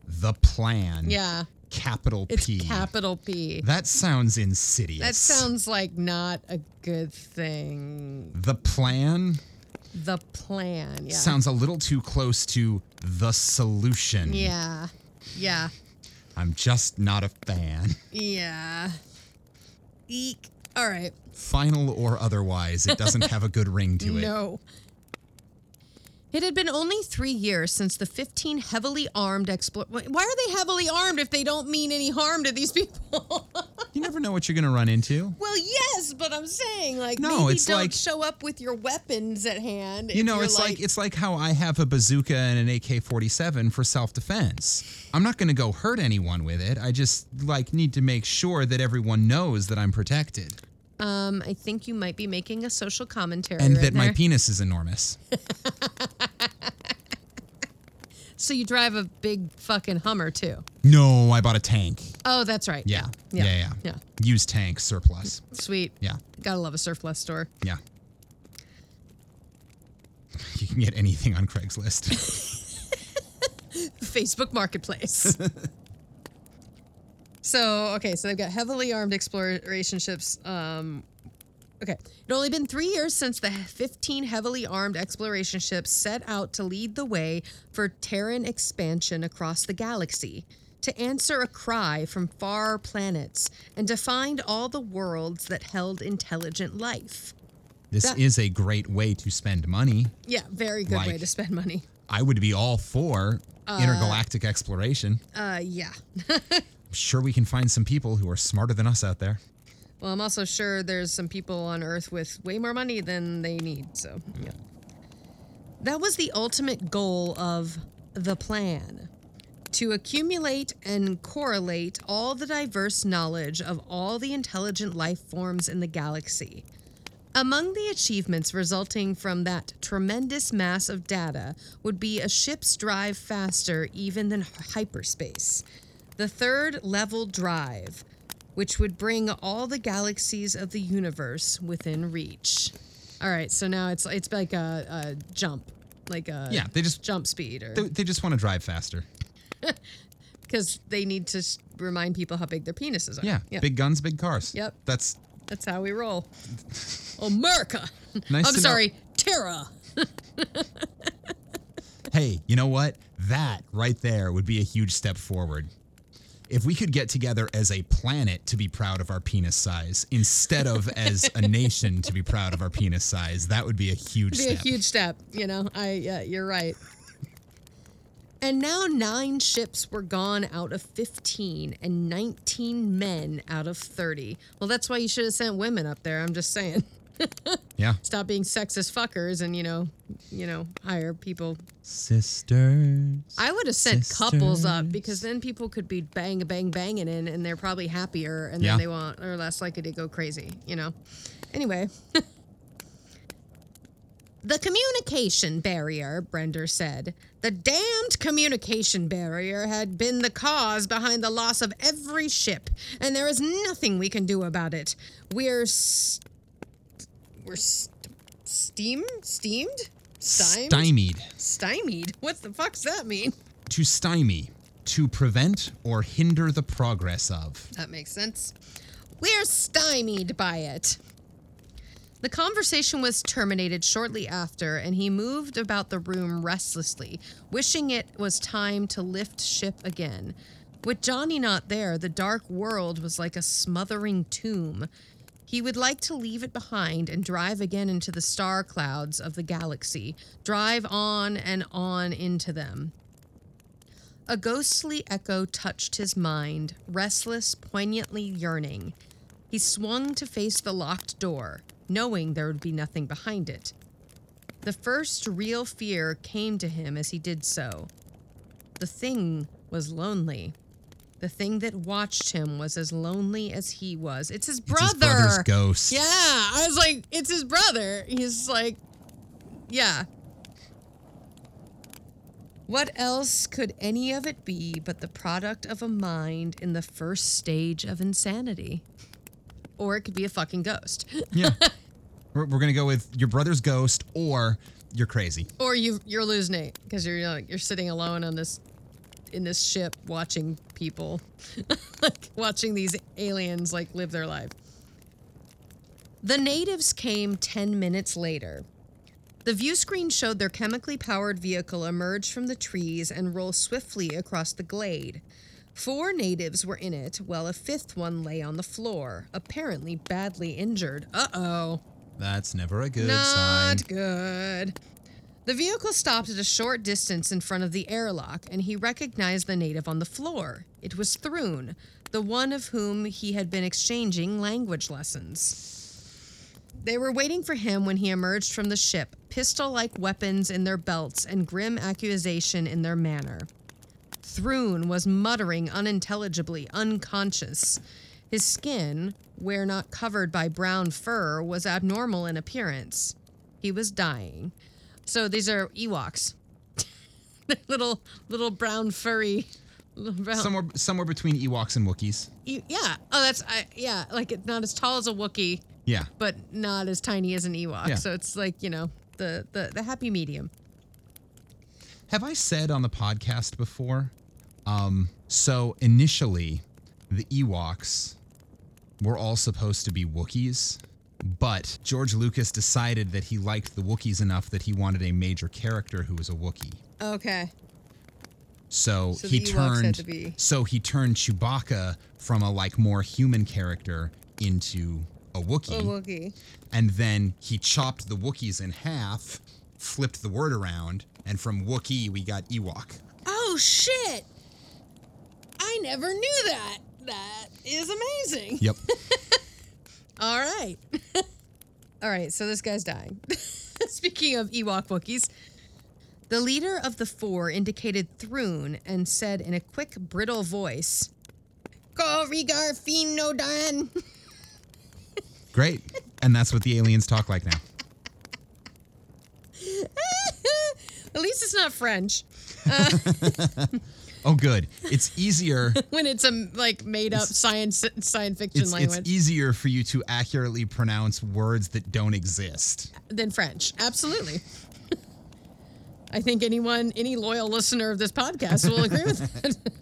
the plan. Yeah, Capital it's P. capital P. that sounds insidious. That sounds like not a good thing. The plan The plan, yeah. sounds a little too close to the solution. yeah, yeah, I'm just not a fan. yeah. Eek. All right. Final or otherwise, it doesn't have a good ring to it. No. It had been only three years since the 15 heavily armed explore. Why are they heavily armed if they don't mean any harm to these people? You never know what you're going to run into. well, yes, but I'm saying like No, maybe don't like- show up with your weapons at hand. You know, it's like, it's like how I have a bazooka and an AK-47 for self-defense. I'm not going to go hurt anyone with it. I just like need to make sure that everyone knows that I'm protected um, I think you might be making a social commentary and right that my penis is enormous. so you drive a big fucking Hummer too. No, I bought a tank. Oh, that's right. Yeah. Yeah. Yeah, yeah. Yeah. Used tank surplus. Sweet. Yeah. Gotta love a surplus store. Yeah. You can get anything on Craigslist. Facebook Marketplace. so okay, so they've got heavily armed exploration ships. Um, okay, it only been three years since the 15 heavily armed exploration ships set out to lead the way for Terran expansion across the galaxy. To answer a cry from far planets and to find all the worlds that held intelligent life. This That- is a great way to spend money. Yeah, very good way to spend money. I would be all for intergalactic exploration. Uh, yeah. Sure we can find some people who are smarter than us out there. Well, I'm also sure there's some people on Earth with way more money than they need. So, yeah. That was the ultimate goal of the plan to accumulate and correlate all the diverse knowledge of all the intelligent life forms in the galaxy. Among the achievements resulting from that tremendous mass of data would be a ship's drive faster even than hyperspace. The third level drive, which would bring all the galaxies of the universe within reach. All right, so now it's it's like a, a jump, like a Yeah, they just jump speed, or they, they just want to drive faster. because they need to remind people how big their penises are. Yeah, yeah. big guns, big cars. Yep. That's That's how we roll. America. Nice I'm to know. sorry, Terra. hey, you know what? That right there would be a huge step forward. If we could get together as a planet to be proud of our penis size instead of as a nation to be proud of our penis size, that would be a huge be step. a huge step. You know, I yeah, you're right. And now nine ships were gone out of 15 and 19 men out of 30. Well, that's why you should have sent women up there. I'm just saying. yeah. Stop being sexist fuckers and, you know, you know, hire people. Sisters. I would have sent couples up because then people could be bang, bang, banging in and they're probably happier and then they won't, or less likely to go crazy, you know? Anyway. the communication barrier, Brender said. The damned communication barrier had been the cause behind the loss of every ship, and there is nothing we can do about it. We're. St- we're st- steam? Steamed? Stymied? Stymied. Stymied? What the fuck's that mean? To stymie. To prevent or hinder the progress of. That makes sense. We're stymied by it. The conversation was terminated shortly after, and he moved about the room restlessly, wishing it was time to lift ship again. With Johnny not there, the dark world was like a smothering tomb. He would like to leave it behind and drive again into the star clouds of the galaxy, drive on and on into them. A ghostly echo touched his mind, restless, poignantly yearning. He swung to face the locked door, knowing there would be nothing behind it. The first real fear came to him as he did so. The thing was lonely. The thing that watched him was as lonely as he was. It's his brother. It's his brother's ghost. Yeah, I was like, it's his brother. He's like, yeah. What else could any of it be but the product of a mind in the first stage of insanity? Or it could be a fucking ghost. Yeah. we're, we're gonna go with your brother's ghost or you're crazy. or you you're losing it because you're like you're sitting alone on this in this ship watching people like watching these aliens like live their life. The natives came 10 minutes later. The view screen showed their chemically powered vehicle emerge from the trees and roll swiftly across the glade. Four natives were in it, while a fifth one lay on the floor, apparently badly injured. Uh oh. That's never a good Not sign. good. The vehicle stopped at a short distance in front of the airlock, and he recognized the native on the floor. It was Thrun, the one of whom he had been exchanging language lessons. They were waiting for him when he emerged from the ship, pistol like weapons in their belts and grim accusation in their manner. Thrun was muttering unintelligibly, unconscious. His skin, where not covered by brown fur, was abnormal in appearance. He was dying. So these are Ewoks. Little, little brown furry. little brown- Somewhere somewhere between Ewoks and Wookiees. E- yeah. Oh, that's I, yeah. Like it, not as tall as a Wookiee, Yeah. but not as tiny as an Ewok. Yeah. So it's like you know the the the happy medium. Have I said on the podcast before? Um, so initially, the Ewoks were all supposed to be Wookiees, but George Lucas decided that he liked the Wookiees enough that he wanted a major character who was a Wookiee. Okay. So, So he the Ewoks had turned so he turned Chewbacca from a like more human character into a Wookiee. A Wookiee. and then he chopped the Wookiees in half, flipped the word around, and from Wookiee we got Ewok. Oh shit! I never knew that. That is amazing. Yep. All right. All right, so this guy's dying. Speaking of Ewok Wookiees, the leader of the four indicated Thrun and said in a quick, brittle voice, Go Regar Fiend Dan. Great. And that's what the aliens talk like now. At least it's not French. Uh, Oh, good. It's easier. When it's a like made up science science fiction It's, it's easier for you to accurately pronounce words that don't exist. than French. Absolutely. I think anyone, any loyal listener of this podcast will agree with that.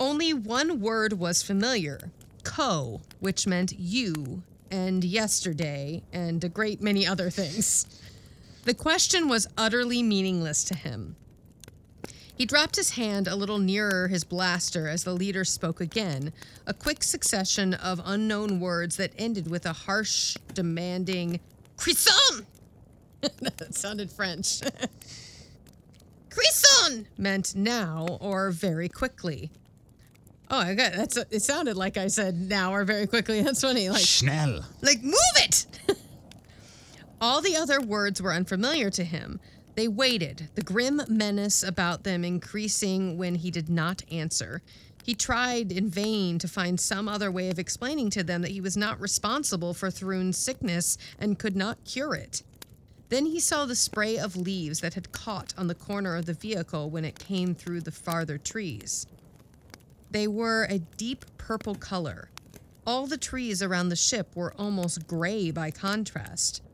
Only one word was familiar co, which meant you and yesterday and a great many other things. The question was utterly meaningless to him. He dropped his hand a little nearer his blaster as the leader spoke again, a quick succession of unknown words that ended with a harsh, demanding "Cuisson." that sounded French. "Cuisson" meant now or very quickly. Oh, I got that's. It sounded like I said now or very quickly. That's funny. Like Schnell. like, move it! All the other words were unfamiliar to him. They waited, the grim menace about them increasing when he did not answer. He tried in vain to find some other way of explaining to them that he was not responsible for Thrun's sickness and could not cure it. Then he saw the spray of leaves that had caught on the corner of the vehicle when it came through the farther trees. They were a deep purple color. All the trees around the ship were almost gray by contrast,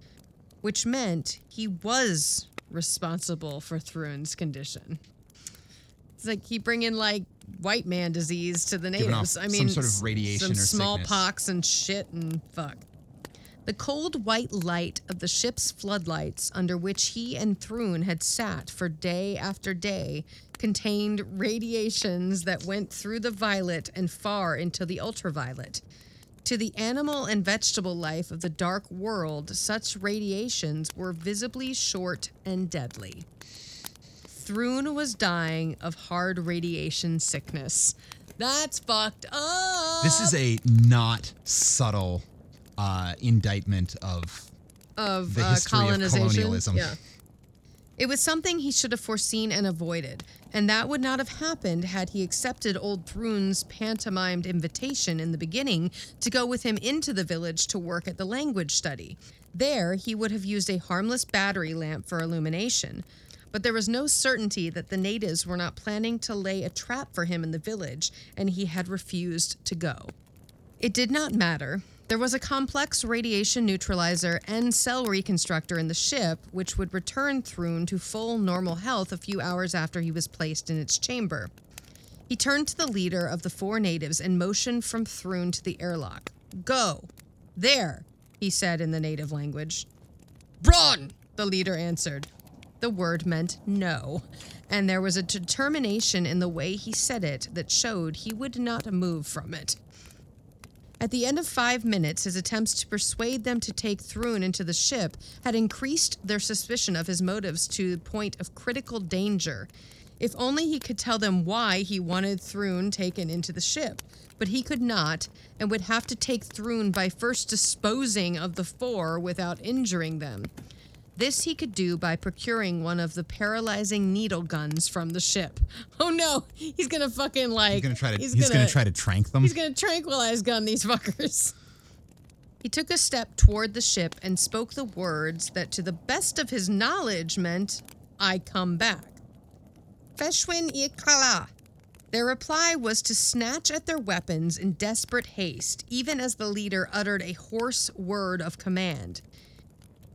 which meant he was responsible for Thrun's condition. It's like he bring in like white man disease to the natives. I mean, some sort of radiation some or smallpox and shit and fuck. The cold white light of the ship's floodlights, under which he and Thrun had sat for day after day, contained radiations that went through the violet and far into the ultraviolet. To the animal and vegetable life of the dark world, such radiations were visibly short and deadly. Thrun was dying of hard radiation sickness. That's fucked up. This is a not subtle uh, indictment of of the uh, history of colonialism. Yeah. It was something he should have foreseen and avoided, and that would not have happened had he accepted old Thrun's pantomimed invitation in the beginning to go with him into the village to work at the language study. There, he would have used a harmless battery lamp for illumination. But there was no certainty that the natives were not planning to lay a trap for him in the village, and he had refused to go. It did not matter. There was a complex radiation neutralizer and cell reconstructor in the ship, which would return Thrun to full normal health a few hours after he was placed in its chamber. He turned to the leader of the four natives and motioned from Thrun to the airlock. Go! There, he said in the native language. Braun! The leader answered. The word meant no, and there was a determination in the way he said it that showed he would not move from it. At the end of five minutes, his attempts to persuade them to take Thrun into the ship had increased their suspicion of his motives to the point of critical danger. If only he could tell them why he wanted Thrun taken into the ship. But he could not, and would have to take Thrun by first disposing of the four without injuring them. This he could do by procuring one of the paralyzing needle guns from the ship. Oh no, he's gonna fucking like. he's gonna try to he's, gonna, try to trank them. He's gonna tranquilize gun these fuckers. He took a step toward the ship and spoke the words that, to the best of his knowledge, meant, I come back. Feshwin ikala. Their reply was to snatch at their weapons in desperate haste, even as the leader uttered a hoarse word of command.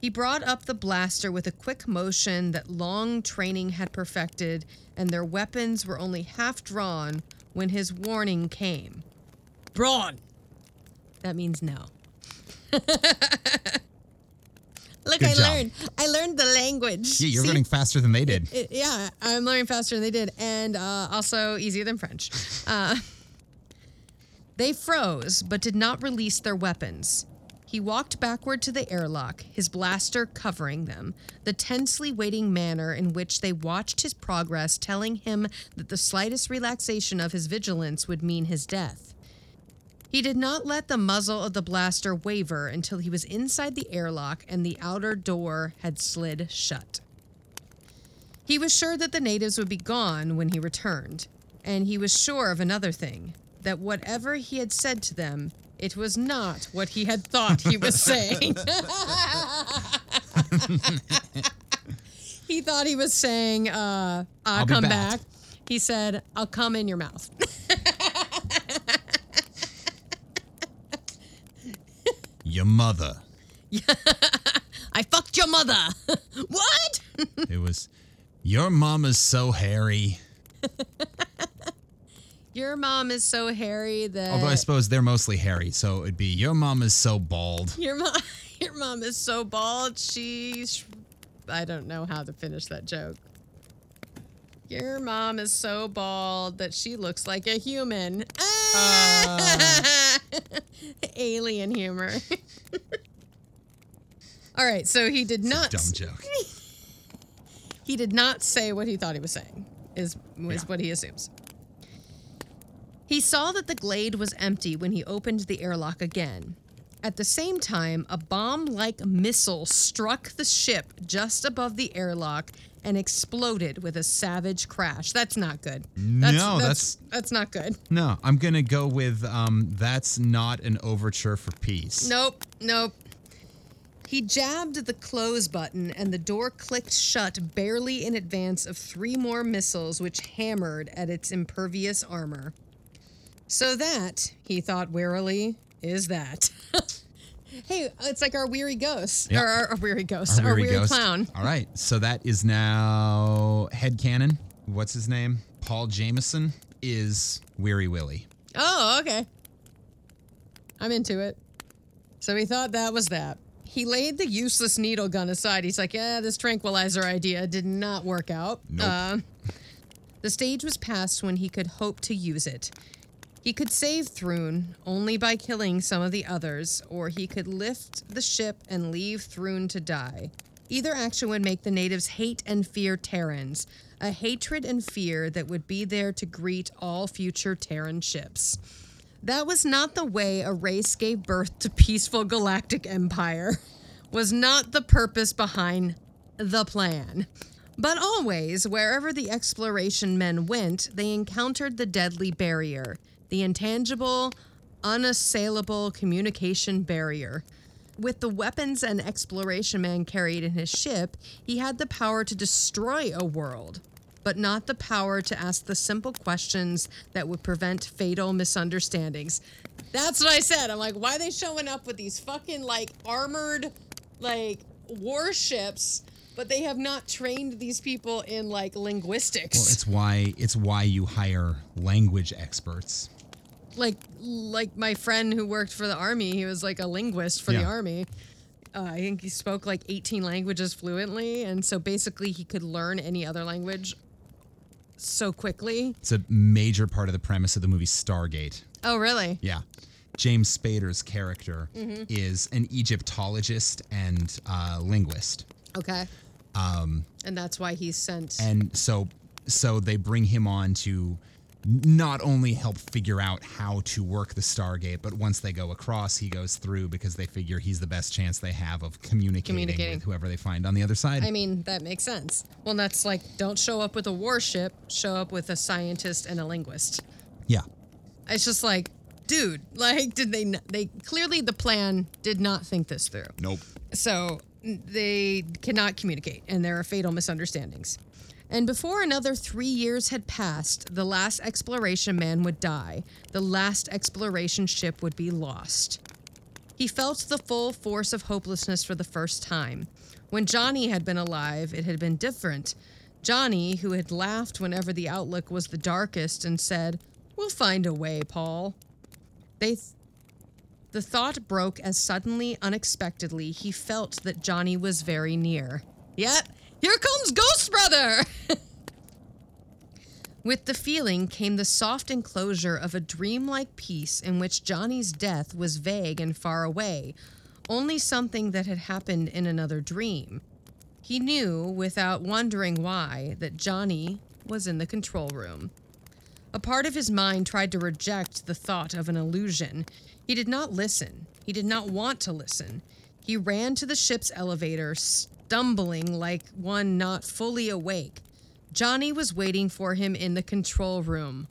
He brought up the blaster with a quick motion that long training had perfected, and their weapons were only half drawn when his warning came. Brawn! That means no. Look, Good I job. learned. I learned the language. yeah, you're See? learning faster than they did. It- yeah, I'm learning faster than they did, and uh, also easier than French. Uh, they froze, but did not release their weapons. He walked backward to the airlock, his blaster covering them, the tensely waiting manner in which they watched his progress telling him that the slightest relaxation of his vigilance would mean his death. He did not let the muzzle of the blaster waver until he was inside the airlock and the outer door had slid shut. He was sure that the natives would be gone when he returned, and he was sure of another thing that whatever he had said to them, it was not what he had thought he was saying. he thought he was saying, uh, I'll, I'll come back. back. He said, I'll come in your mouth. Your mother. I fucked your mother. what? It was your mama's so hairy. Your mom is so hairy that Although I suppose they're mostly hairy, so it'd be your mom is so bald. your mom your mom is so bald she's I don't know how to finish that joke. Your mom is so bald that she looks like a human. Ah! Alien humor. All right, so he did not Dumb joke. he did not say what he thought he was saying is was Yeah. what he assumes he saw that the glade was empty when he opened the airlock again at the same time a bomb-like missile struck the ship just above the airlock and exploded with a savage crash that's not good No, that's that's not good No, I'm gonna go with um. That's not an overture for peace. Nope, nope. He jabbed the close button and the door clicked shut barely in advance of three more missiles which hammered at its impervious armor. So that, he thought wearily, is that. hey, it's like our weary ghost. Yeah. Or our, our weary ghost. Our, weary, ghost. clown. All right, so that is now headcanon. What's his name? Paul Jameson is Weary Willie. Oh, okay. I'm into it. So he thought that was that. He laid the useless needle gun aside. He's like, yeah, this tranquilizer idea did not work out. Nope. Uh, the stage was past when he could hope to use it. He could save Thrun only by killing some of the others, or he could lift the ship and leave Thrun to die. Either action would make the natives hate and fear Terrans, a hatred and fear that would be there to greet all future Terran ships. That was not the way a race gave birth to peaceful galactic empire. Was not the purpose behind the plan. But always, wherever the exploration men went, they encountered the deadly barrier, the intangible, unassailable communication barrier. With the weapons an exploration man carried in his ship, he had the power to destroy a world, but not the power to ask the simple questions that would prevent fatal misunderstandings. That's what I said. I'm like, why are they showing up with these fucking like armored like warships, but they have not trained these people in like linguistics. Well, it's why it's why you hire language experts. Like like my friend who worked for the army, he was like a linguist for the army. Uh, I think he spoke like 18 languages fluently, and so basically he could learn any other language so quickly. It's a major part of the premise of the movie Stargate. Oh, really? Yeah. James Spader's character Mm-hmm. is an Egyptologist and uh, linguist. Okay. Um, and that's why he's sent. and so so they bring him on to not only help figure out how to work the Stargate, but once they go across, he goes through because they figure he's the best chance they have of communicating, Communicating. with whoever they find on the other side. I mean, that makes sense. Well, that's like don't show up with a warship, show up with a scientist and a linguist. yeah. It's just like, dude, like, did they? n- They clearly the plan did not think this through. Nope. So they cannot communicate, and there are fatal misunderstandings. And before another three years had passed, the last exploration man would die. The last exploration ship would be lost. He felt the full force of hopelessness for the first time. When Johnny had been alive, it had been different. Johnny, who had laughed whenever the outlook was the darkest and said, We'll find a way, Paul. They th- the thought broke as suddenly, unexpectedly, he felt that Johnny was very near. Yet, here comes Ghost Brother! With the feeling came the soft enclosure of a dreamlike peace in which Johnny's death was vague and far away, only something that had happened in another dream. He knew, without wondering why, that Johnny was in the control room. A part of his mind tried to reject the thought of an illusion. He did not listen. He did not want to listen. He ran to the ship's elevator, stumbling like one not fully awake. Johnny was waiting for him in the control room.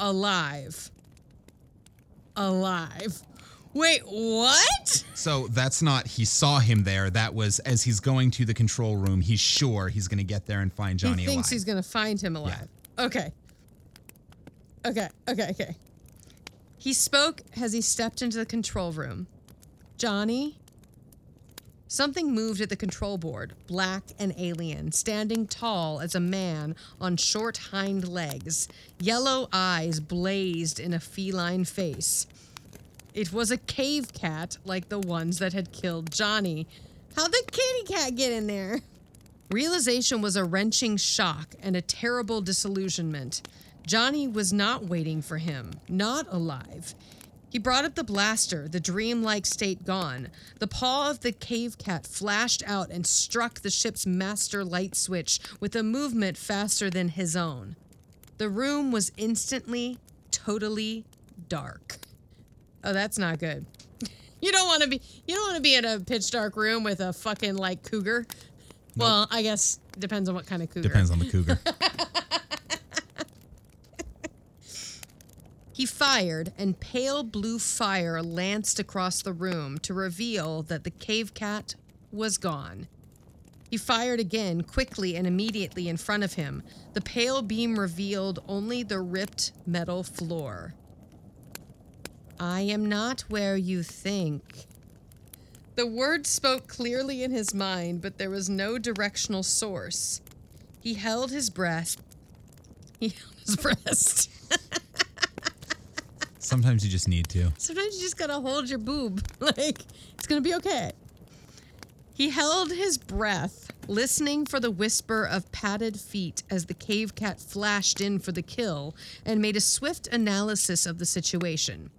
Alive. Alive. Wait, what? So that's not he saw him there. That was as he's going to the control room. He's sure he's going to get there and find Johnny alive. he thinks alive. he's going to find him alive. Okay. Okay, okay, okay. He spoke as he stepped into the control room. Johnny? Something moved at the control board, black and alien, standing tall as a man on short hind legs. Yellow eyes blazed in a feline face. It was a cave cat like the ones that had killed Johnny. How'd the kitty cat get in there? Realization was a wrenching shock and a terrible disillusionment. Johnny was not waiting for him, not alive. He brought up the blaster, the dreamlike state gone. The paw of the cave cat flashed out and struck the ship's master light switch with a movement faster than his own. The room was instantly, totally dark. Oh, that's not good. You don't want to be you don't want to be in a pitch dark room with a fucking like cougar. Well, I guess depends on what kind of cougar. Depends on the cougar. He fired, and pale blue fire lanced across the room to reveal that the cave cat was gone. He fired again, quickly and immediately in front of him. The pale beam revealed only the ripped metal floor. I am not where you think. The word spoke clearly in his mind, but there was no directional source. He held his breath. He held his breast. Sometimes you just need to. Sometimes you just gotta hold your boob. Like, it's gonna be okay. He held his breath, listening for the whisper of padded feet as the cave cat flashed in for the kill and made a swift analysis of the situation.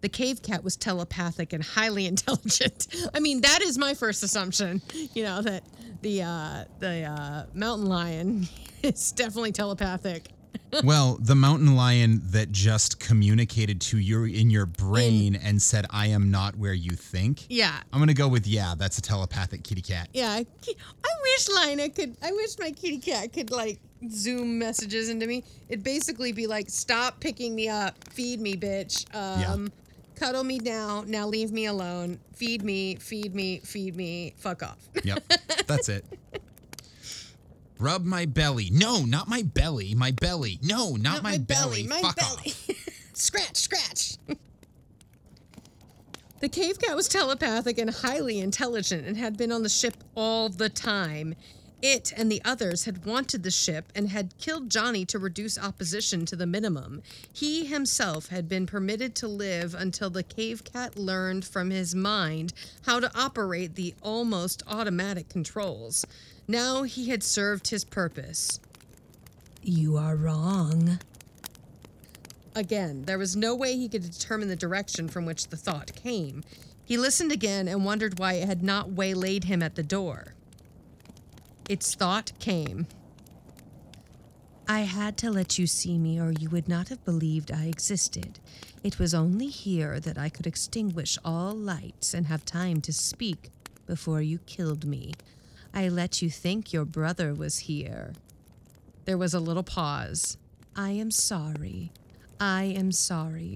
The cave cat was telepathic and highly intelligent. I mean, that is my first assumption, you know, that the uh, the uh, mountain lion is definitely telepathic. well, the mountain lion that just communicated to you in your brain and said, I am not where you think. Yeah. I'm going to go with, yeah, that's a telepathic kitty cat. Yeah, I, wish Lina could. I wish my kitty cat could like zoom messages into me. It'd basically be like, "Stop picking me up, feed me, bitch. Um, cuddle me now. Now leave me alone. Feed me, feed me, feed me. Fuck off." Yep, that's it. Rub my belly. No, not my belly. My belly. No, not, Not my, belly. My Fuck belly. off. scratch, scratch. the cave cat was telepathic and highly intelligent and had been on the ship all the time. It and the others had wanted the ship and had killed Johnny to reduce opposition to the minimum. He himself had been permitted to live until the cave cat learned from his mind how to operate the almost automatic controls. Now he had served his purpose. You are wrong. Again, there was no way he could determine the direction from which the thought came. He listened again and wondered why it had not waylaid him at the door. Its thought came. I had to let you see me, or you would not have believed I existed. It was only here that I could extinguish all lights and have time to speak before you killed me. I let you think your brother was here. There was a little pause. I am sorry. I am sorry.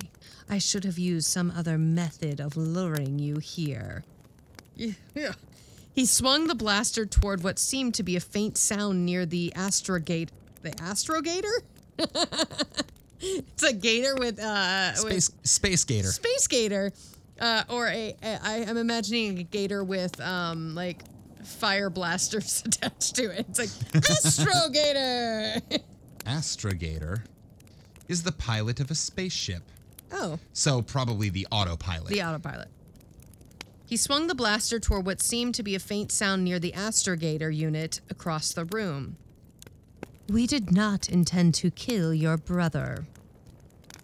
I should have used some other method of luring you here. Yeah. He swung the blaster toward what seemed to be a faint sound near the astrogate. The astrogator? it's a gator with uh with- Space, space gator. space gator, uh, or a, a I am imagining a gator with um like fire blasters attached to it. It's like astrogator. Astrogator is the pilot of a spaceship. oh, So probably the autopilot. the autopilot. He swung the blaster toward what seemed to be a faint sound near the astrogator unit across the room. We did not intend to kill your brother.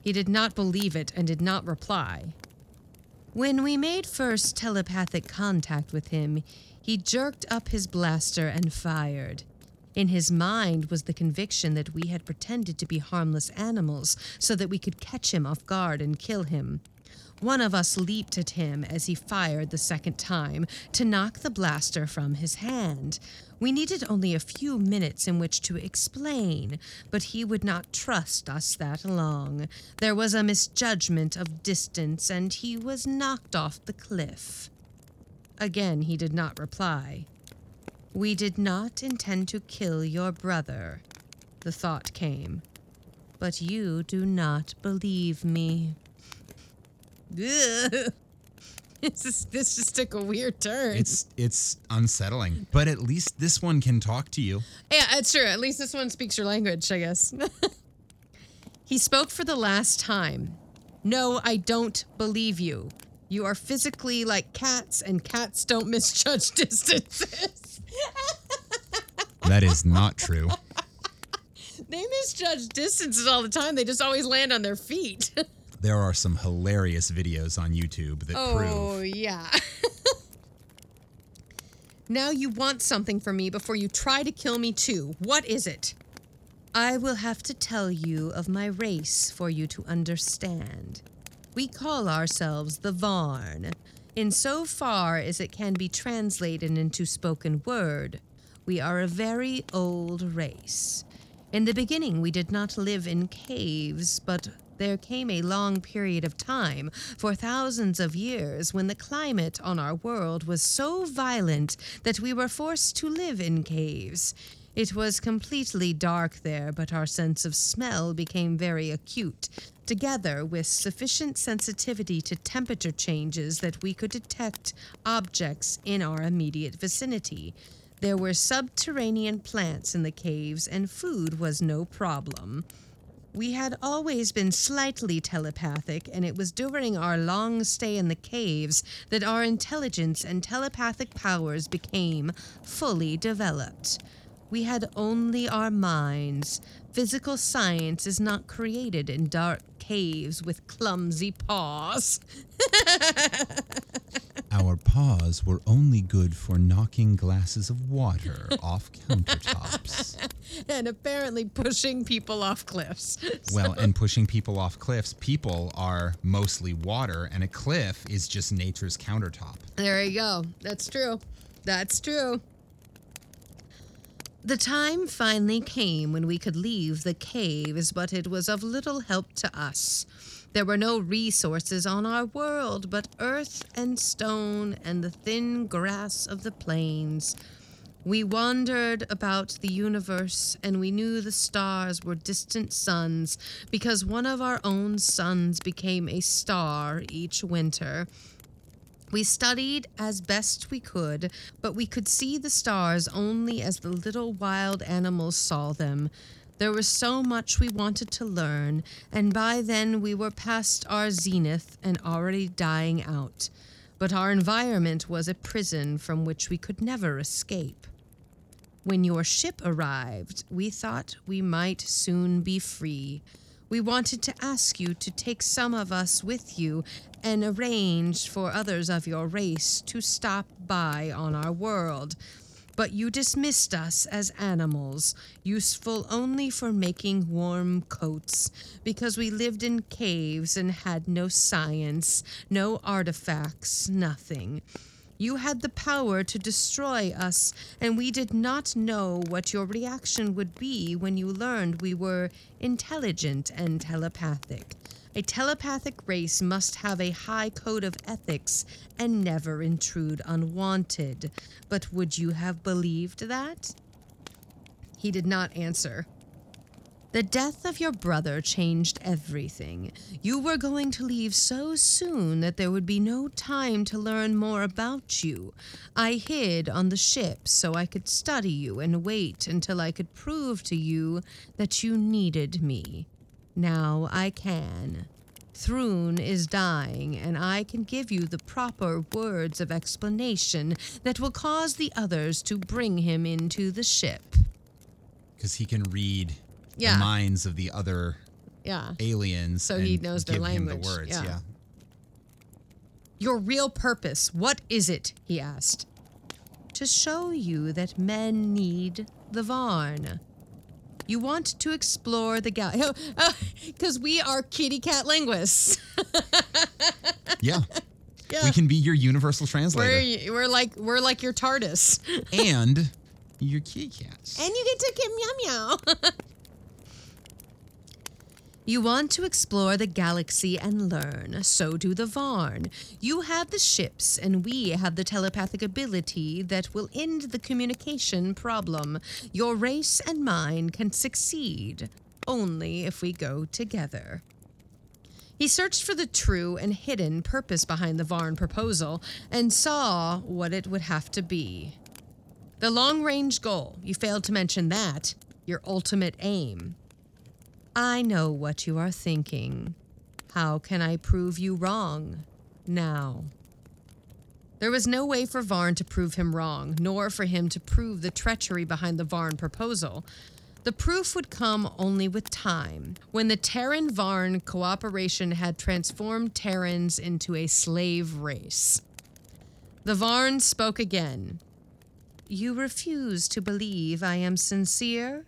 He did not believe it and did not reply. When we made first telepathic contact with him, he jerked up his blaster and fired. In his mind was the conviction that we had pretended to be harmless animals so that we could catch him off guard and kill him. One of us leaped at him as he fired the second time to knock the blaster from his hand. We needed only a few minutes in which to explain, but he would not trust us that long. There was a misjudgment of distance, and he was knocked off the cliff. Again, he did not reply. We did not intend to kill your brother, the thought came. But you do not believe me. This, is, this just took a weird turn. It's it's unsettling, but at least this one can talk to you. Yeah, it's true. At least this one speaks your language, I guess. he spoke for the last time. No, I don't believe you. You are physically like cats, and cats don't misjudge distances. That is not true. they misjudge distances all the time. They just always land on their feet. There are some hilarious videos on YouTube that oh, prove Oh, yeah. now you want something from me before you try to kill me too. What is it? I will have to tell you of my race for you to understand. We call ourselves the Varn. In so far as it can be translated into spoken word, we are a very old race. In the beginning, we did not live in caves, but there came a long period of time, for thousands of years, when the climate on our world was so violent that we were forced to live in caves. It was completely dark there, but our sense of smell became very acute, together with sufficient sensitivity to temperature changes that we could detect objects in our immediate vicinity. There were subterranean plants in the caves, and food was no problem. We had always been slightly telepathic, and it was during our long stay in the caves that our intelligence and telepathic powers became fully developed. We had only our minds. Physical science is not created in dark caves with clumsy paws. Our paws were only good for knocking glasses of water off countertops. and apparently pushing people off cliffs. Well, and pushing people off cliffs. People are mostly water, and a cliff is just nature's countertop. There you go. That's true. That's true. The time finally came when we could leave the caves, but it was of little help to us. There were no resources on our world but earth and stone and the thin grass of the plains. We wandered about the universe and we knew the stars were distant suns because one of our own suns became a star each winter. We studied as best we could, but we could see the stars only as the little wild animals saw them. There was so much we wanted to learn, and by then we were past our zenith and already dying out. But our environment was a prison from which we could never escape. When your ship arrived, we thought we might soon be free. We wanted to ask you to take some of us with you and arrange for others of your race to stop by on our world. But you dismissed us as animals, useful only for making warm coats, because we lived in caves and had no science, no artifacts, nothing. You had the power to destroy us, and we did not know what your reaction would be when you learned we were intelligent and telepathic. A telepathic race must have a high code of ethics and never intrude unwanted. But would you have believed that? He did not answer. The death of your brother changed everything. You were going to leave so soon that there would be no time to learn more about you. I hid on the ship so I could study you and wait until I could prove to you that you needed me. Now I can. Thrun is dying, and I can give you the proper words of explanation that will cause the others to bring him into the ship. Because he can read Yeah. the minds of the other Yeah. aliens. So he knows their give him language, the words. yeah. yeah. Your real purpose, what is it? he asked. To show you that men need the Varn. You want to explore the galaxy. because we are kitty cat linguists. Yeah. Yeah. We can be your universal translator. we're, we're like we're like your TARDIS, and your kitty cats. and you get to kim meow meow. You want to explore the galaxy and learn. So do the Varn. You have the ships, and we have the telepathic ability that will end the communication problem. Your race and mine can succeed only if we go together. He searched for the true and hidden purpose behind the Varn proposal and saw what it would have to be. The long range goal, you failed to mention that, your ultimate aim. I know what you are thinking. How can I prove you wrong now? There was no way for Varn to prove him wrong, nor for him to prove the treachery behind the Varn proposal. The proof would come only with time, when the Terran Varn cooperation had transformed Terrans into a slave race. The Varn spoke again. You refuse to believe I am sincere?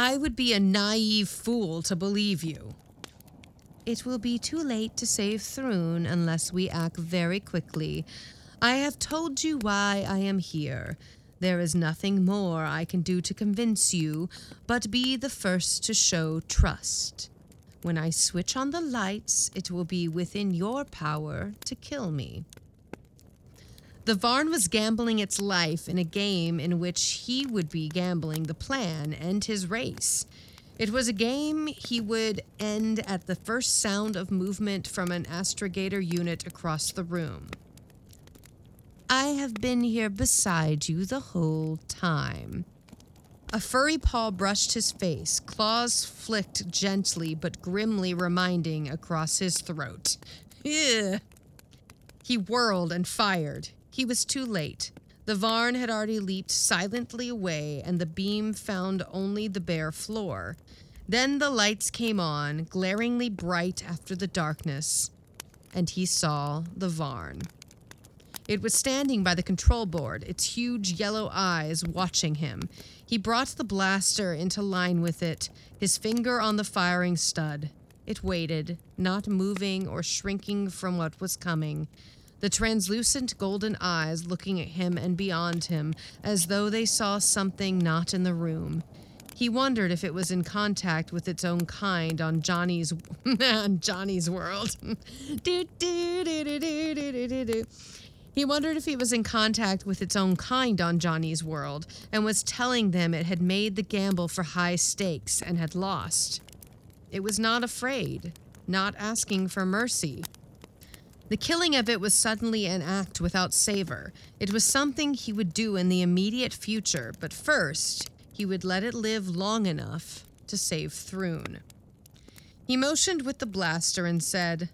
I would be a naive fool to believe you. It will be too late to save Thrun unless we act very quickly. I have told you why I am here. There is nothing more I can do to convince you, but be the first to show trust. When I switch on the lights, it will be within your power to kill me. The Varn was gambling its life in a game in which he would be gambling the plan and his race. It was a game he would end at the first sound of movement from an astrogator unit across the room. I have been here beside you the whole time. A furry paw brushed his face, claws flicked gently but grimly reminding across his throat. Ugh. He whirled and fired. He was too late. The Varn had already leaped silently away, and the beam found only the bare floor. Then the lights came on, glaringly bright after the darkness, and he saw the Varn. It was standing by the control board, its huge yellow eyes watching him. He brought the blaster into line with it, his finger on the firing stud. It waited, not moving or shrinking from what was coming. The translucent golden eyes looking at him and beyond him, as though they saw something not in the room. He wondered if it was in contact with its own kind on Johnny's on Johnny's world. do, do, do. He wondered if he was in contact with its own kind on Johnny's world and was telling them it had made the gamble for high stakes and had lost. It was not afraid, not asking for mercy. The killing of it was suddenly an act without savor. It was something he would do in the immediate future, but first, he would let it live long enough to save Thrune. He motioned with the blaster and said,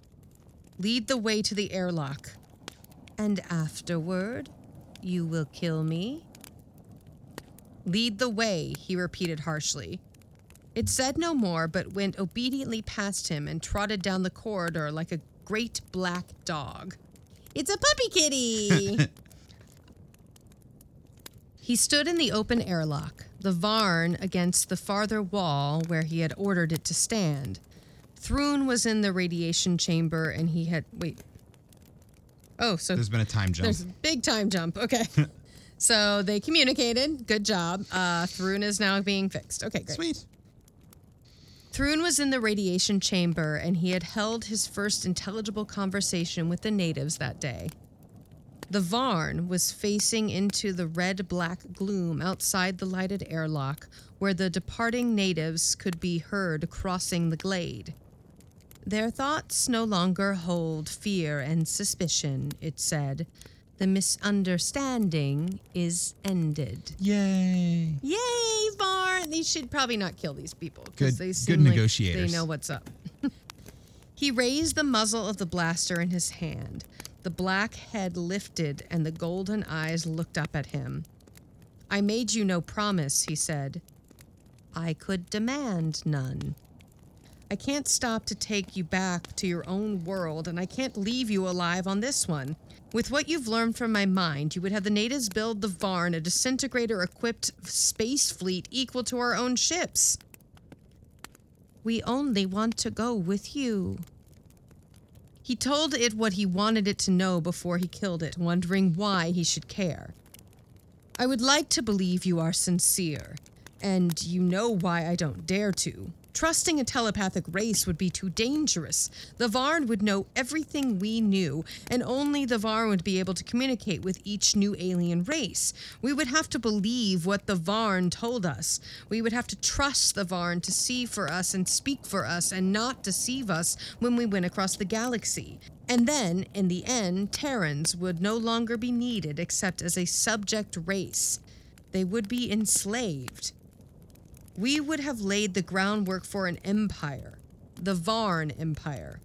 Lead the way to the airlock. And afterward, you will kill me? Lead the way, he repeated harshly. It said no more, but went obediently past him and trotted down the corridor like a great black dog. It's a puppy kitty! he stood in the open airlock, the Varn against the farther wall where he had ordered it to stand. Thrune was in the radiation chamber and he had. Wait. Oh, so There's been a time jump. there's a big time jump. Okay. so they communicated. Good job. Uh, Thrune is now being fixed. Okay, great. Sweet. Thrune was in the radiation chamber and he had held his first intelligible conversation with the natives that day. The Varn was facing into the red black gloom outside the lighted airlock where the departing natives could be heard crossing the glade. Their thoughts no longer hold fear and suspicion, it said. The misunderstanding is ended. Yay. Yay, Varn! They should probably not kill these people because Good- they good seem like negotiators. they know what's up. he raised the muzzle of the blaster in his hand. The black head lifted and the golden eyes looked up at him. I made you no promise, he said. I could demand none. I can't stop to take you back to your own world, and I can't leave you alive on this one. With what you've learned from my mind, you would have the natives build the Varn, a disintegrator equipped space fleet equal to our own ships. We only want to go with you. He told it what he wanted it to know before he killed it, wondering why he should care. I would like to believe you are sincere, and you know why I don't dare to. Trusting a telepathic race would be too dangerous. The Varn would know everything we knew, and only the Varn would be able to communicate with each new alien race. We would have to believe what the Varn told us. We would have to trust the Varn to see for us and speak for us and not deceive us when we went across the galaxy. And then, in the end, Terrans would no longer be needed except as a subject race. They would be enslaved. We would have laid the groundwork for an empire, the Varn Empire.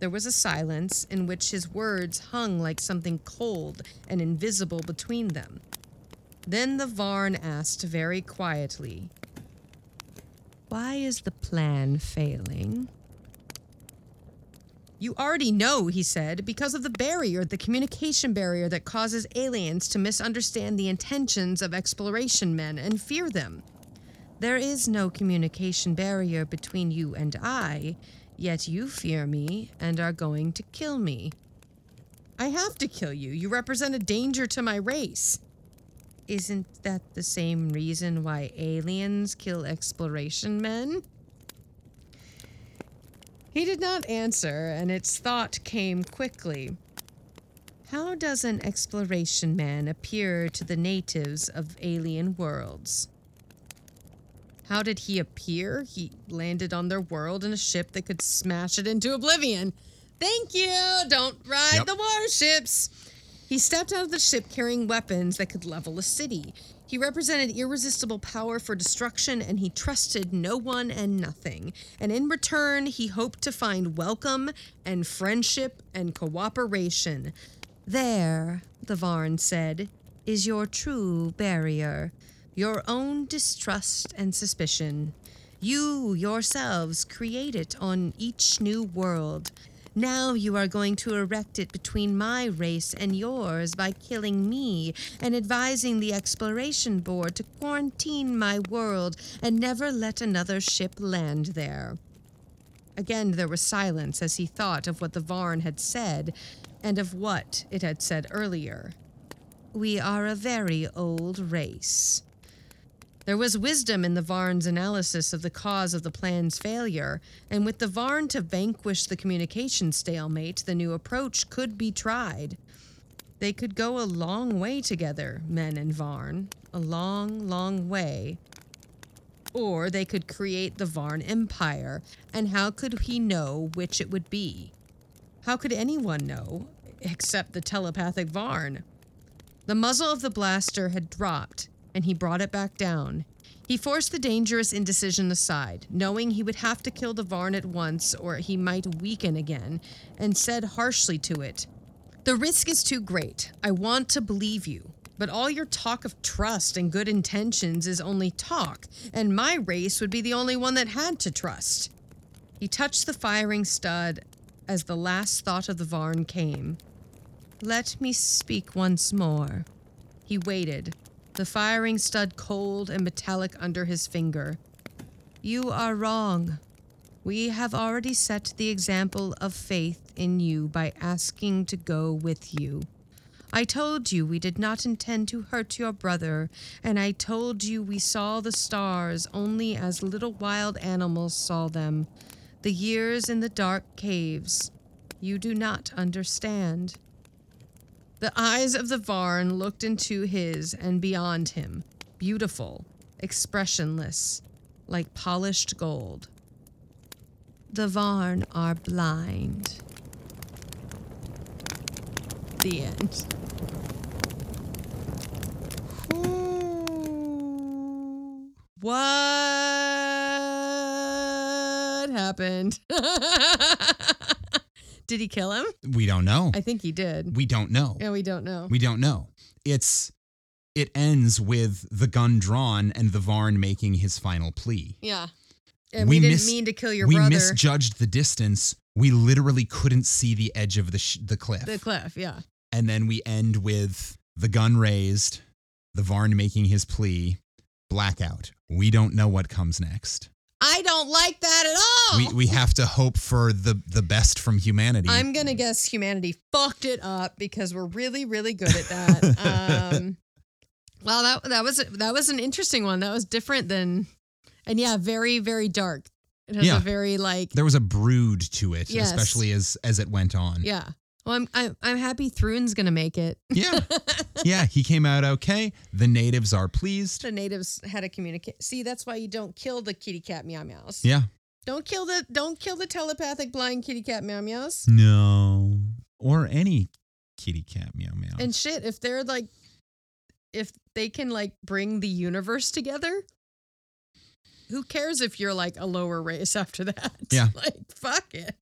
There was a silence in which his words hung like something cold and invisible between them. Then the Varn asked very quietly, Why is the plan failing? You already know, he said, because of the barrier, the communication barrier that causes aliens to misunderstand the intentions of exploration men and fear them. There is no communication barrier between you and I, yet you fear me and are going to kill me. I have to kill you. You represent a danger to my race. Isn't that the same reason why aliens kill exploration men? He did not answer, and its thought came quickly. How does an exploration man appear to the natives of alien worlds? How did he appear? He landed on their world in a ship that could smash it into oblivion. Thank you! Don't ride Yep. the warships! He stepped out of the ship carrying weapons that could level a city. He represented irresistible power for destruction and he trusted no one and nothing. And in return, he hoped to find welcome and friendship and cooperation. There, the Varn said, is your true barrier, your own distrust and suspicion. You yourselves create it on each new world. Now you are going to erect it between my race and yours by killing me and advising the exploration board to quarantine my world and never let another ship land there. Again, there was silence as he thought of what the Varn had said and of what it had said earlier. We are a very old race. There was wisdom in the Varn's analysis of the cause of the plan's failure, and with the Varn to vanquish the communication stalemate, the new approach could be tried. They could go a long way together, men and Varn. A long, long way. Or they could create the Varn Empire, and how could he know which it would be? How could anyone know, except the telepathic Varn? The muzzle of the blaster had dropped, and he brought it back down. He forced the dangerous indecision aside, knowing he would have to kill the Varn at once or he might weaken again, and said harshly to it, The risk is too great. I want to believe you. But all your talk of trust and good intentions is only talk, and my race would be the only one that had to trust. He touched the firing stud as the last thought of the Varn came. Let me speak once more. He waited, the firing stud cold and metallic under his finger. You are wrong. We have already set the example of faith in you by asking to go with you. I told you we did not intend to hurt your brother, and I told you we saw the stars only as little wild animals saw them, the years in the dark caves. You do not understand. The eyes of the Varn looked into his and beyond him, beautiful, expressionless, like polished gold. The Varn are blind. The end. What happened? did he kill him? We don't know. I think he did. We don't know. Yeah, we don't know. We don't know. It's it ends with the gun drawn and the Varn making his final plea. yeah. And we, We didn't mis- mean to kill your we brother. We misjudged the distance. We literally couldn't see the edge of the sh- the cliff. the cliff, yeah. and then we end with the gun raised, the Varn making his plea, blackout. We don't know what comes next. I don't like that at all. We we have to hope for the the best from humanity. I'm gonna guess humanity fucked it up because we're really, really good at that. um, well, that that was that was an interesting one. That was different than, and yeah, very, very dark. It has Yeah. a very like, there was a brood to it, Yes. especially as as it went on. yeah. Well, I'm I'm, I'm happy Thrun's gonna make it. Yeah. yeah, he came out okay. The natives are pleased. the natives had to communicate. See, that's why you don't kill the kitty cat meow meows. Yeah. Don't kill the don't kill the telepathic blind kitty cat meow meows. No. Or any kitty cat meow meow. And shit, if they're like, if they can like bring the universe together, who cares if you're like a lower race after that? Yeah. like fuck it.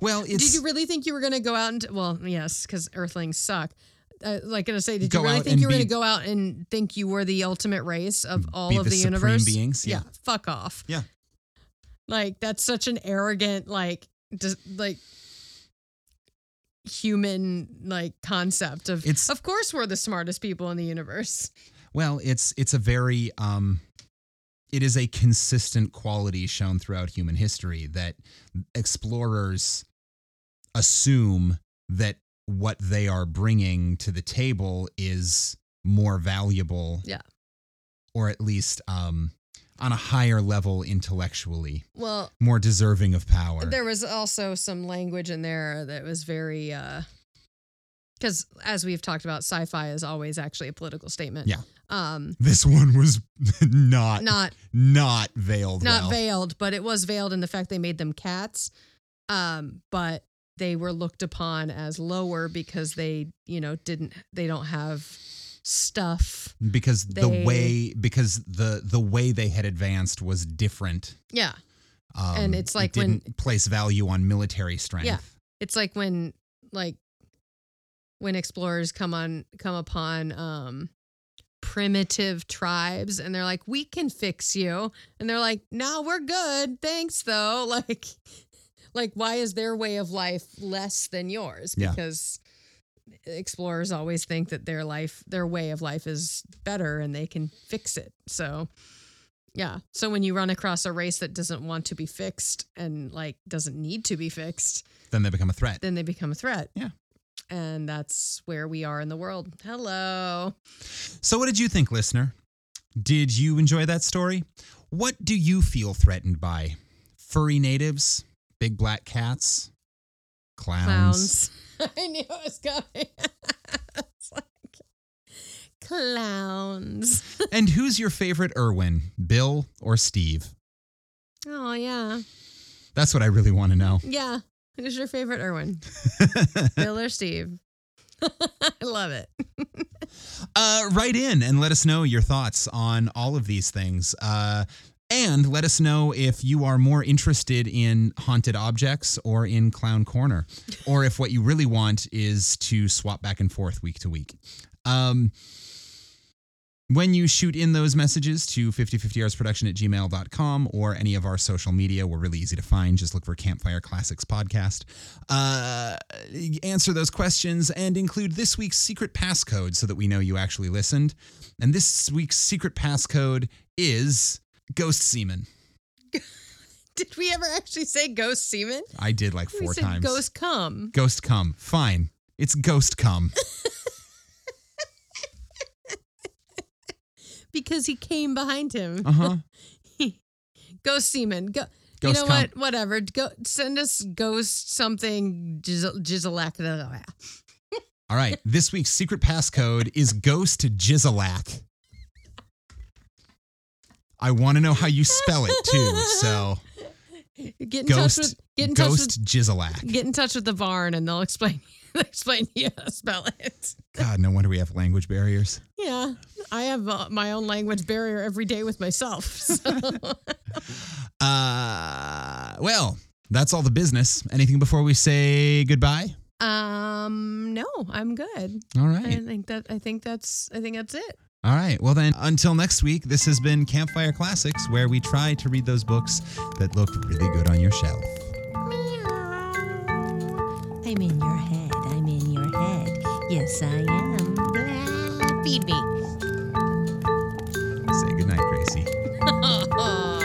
Well, it's did you really think you were gonna go out and well, yes, because Earthlings suck. Uh, like gonna say, did you really think you were be- gonna go out and think you were the ultimate race of all of the the, supreme universe? beings? Yeah. fuck off. Yeah. Like that's such an arrogant, like, just like human like concept of It's- of course we're the smartest people in the universe. Well, it's it's a very um it is a consistent quality shown throughout human history that explorers assume that what they are bringing to the table is more valuable. Yeah. Or at least um on a higher level intellectually, Well, more deserving of power. there was also some language in there that was very uh because as we've talked about, sci-fi is always actually a political statement. Yeah. Um this one was not not not veiled not well. veiled, but it was veiled in the fact they made them cats. Um, but they were looked upon as lower because they, you know, didn't they don't have stuff. because the way because the the way they had advanced was different Yeah. um, And it's like when- didn't place value on military strength Yeah. It's like when like when explorers come on come upon um primitive tribes and they're like, we can fix you. And they're like, no, we're good. Thanks though. Like Like, why is their way of life less than yours? Yeah. Because explorers always think that their life, their way of life is better and they can fix it. So, yeah. So when you run across a race that doesn't want to be fixed and like doesn't need to be fixed, Then they become a threat. then they become a threat. Yeah. And that's where we are in the world. Hello. So, what did you think, listener? Did you enjoy that story? What do you feel threatened by? Furry natives? Big black cats? Clowns? Clowns. I knew it was coming. it's like clowns. and who's your favorite Irwin? Bill or Steve? Oh yeah. That's what I really want to know. Yeah. Who's your favorite Irwin? Bill or Steve? I love it. uh, write in and let us know your thoughts on all of these things. Uh, and let us know if you are more interested in haunted objects or in Clown Corner, or if what you really want is to swap back and forth week to week. Um, when you shoot in those messages to 5050artsproduction at gmail.com or any of our social media, we're really easy to find. Just look for Campfire Classics Podcast. Uh, answer those questions and include this week's secret passcode so that we know you actually listened. And this week's secret passcode is Ghost Seaman. Did we ever actually say ghost semen? I did like We four said times. ghost come. Ghost come. Fine. It's Ghost come. Because he came behind him. Uh huh. Ghost semen. Go. Ghost you know come. what? Whatever. Go send us ghost something jizzle All right. This week's secret passcode is Ghost Jizzalak. I want to know how you spell it too. So Get in touch Ghost with get in touch with Ghost Jizzalak. get in touch with the Varn and they'll explain explain to you how to spell it. God, no wonder we have language barriers. Yeah, I have uh, my own language barrier every day with myself. So. Uh, well, that's all the business. Anything before we say goodbye? um, no, I'm good. All right. I think that I think that's I think that's it. All right. Well, then, until next week, this has been Campfire Classics, where we try to read those books that look really good on your shelf. I'm in your head head. Yes, I am. Blah, feed me. Say goodnight, Gracie.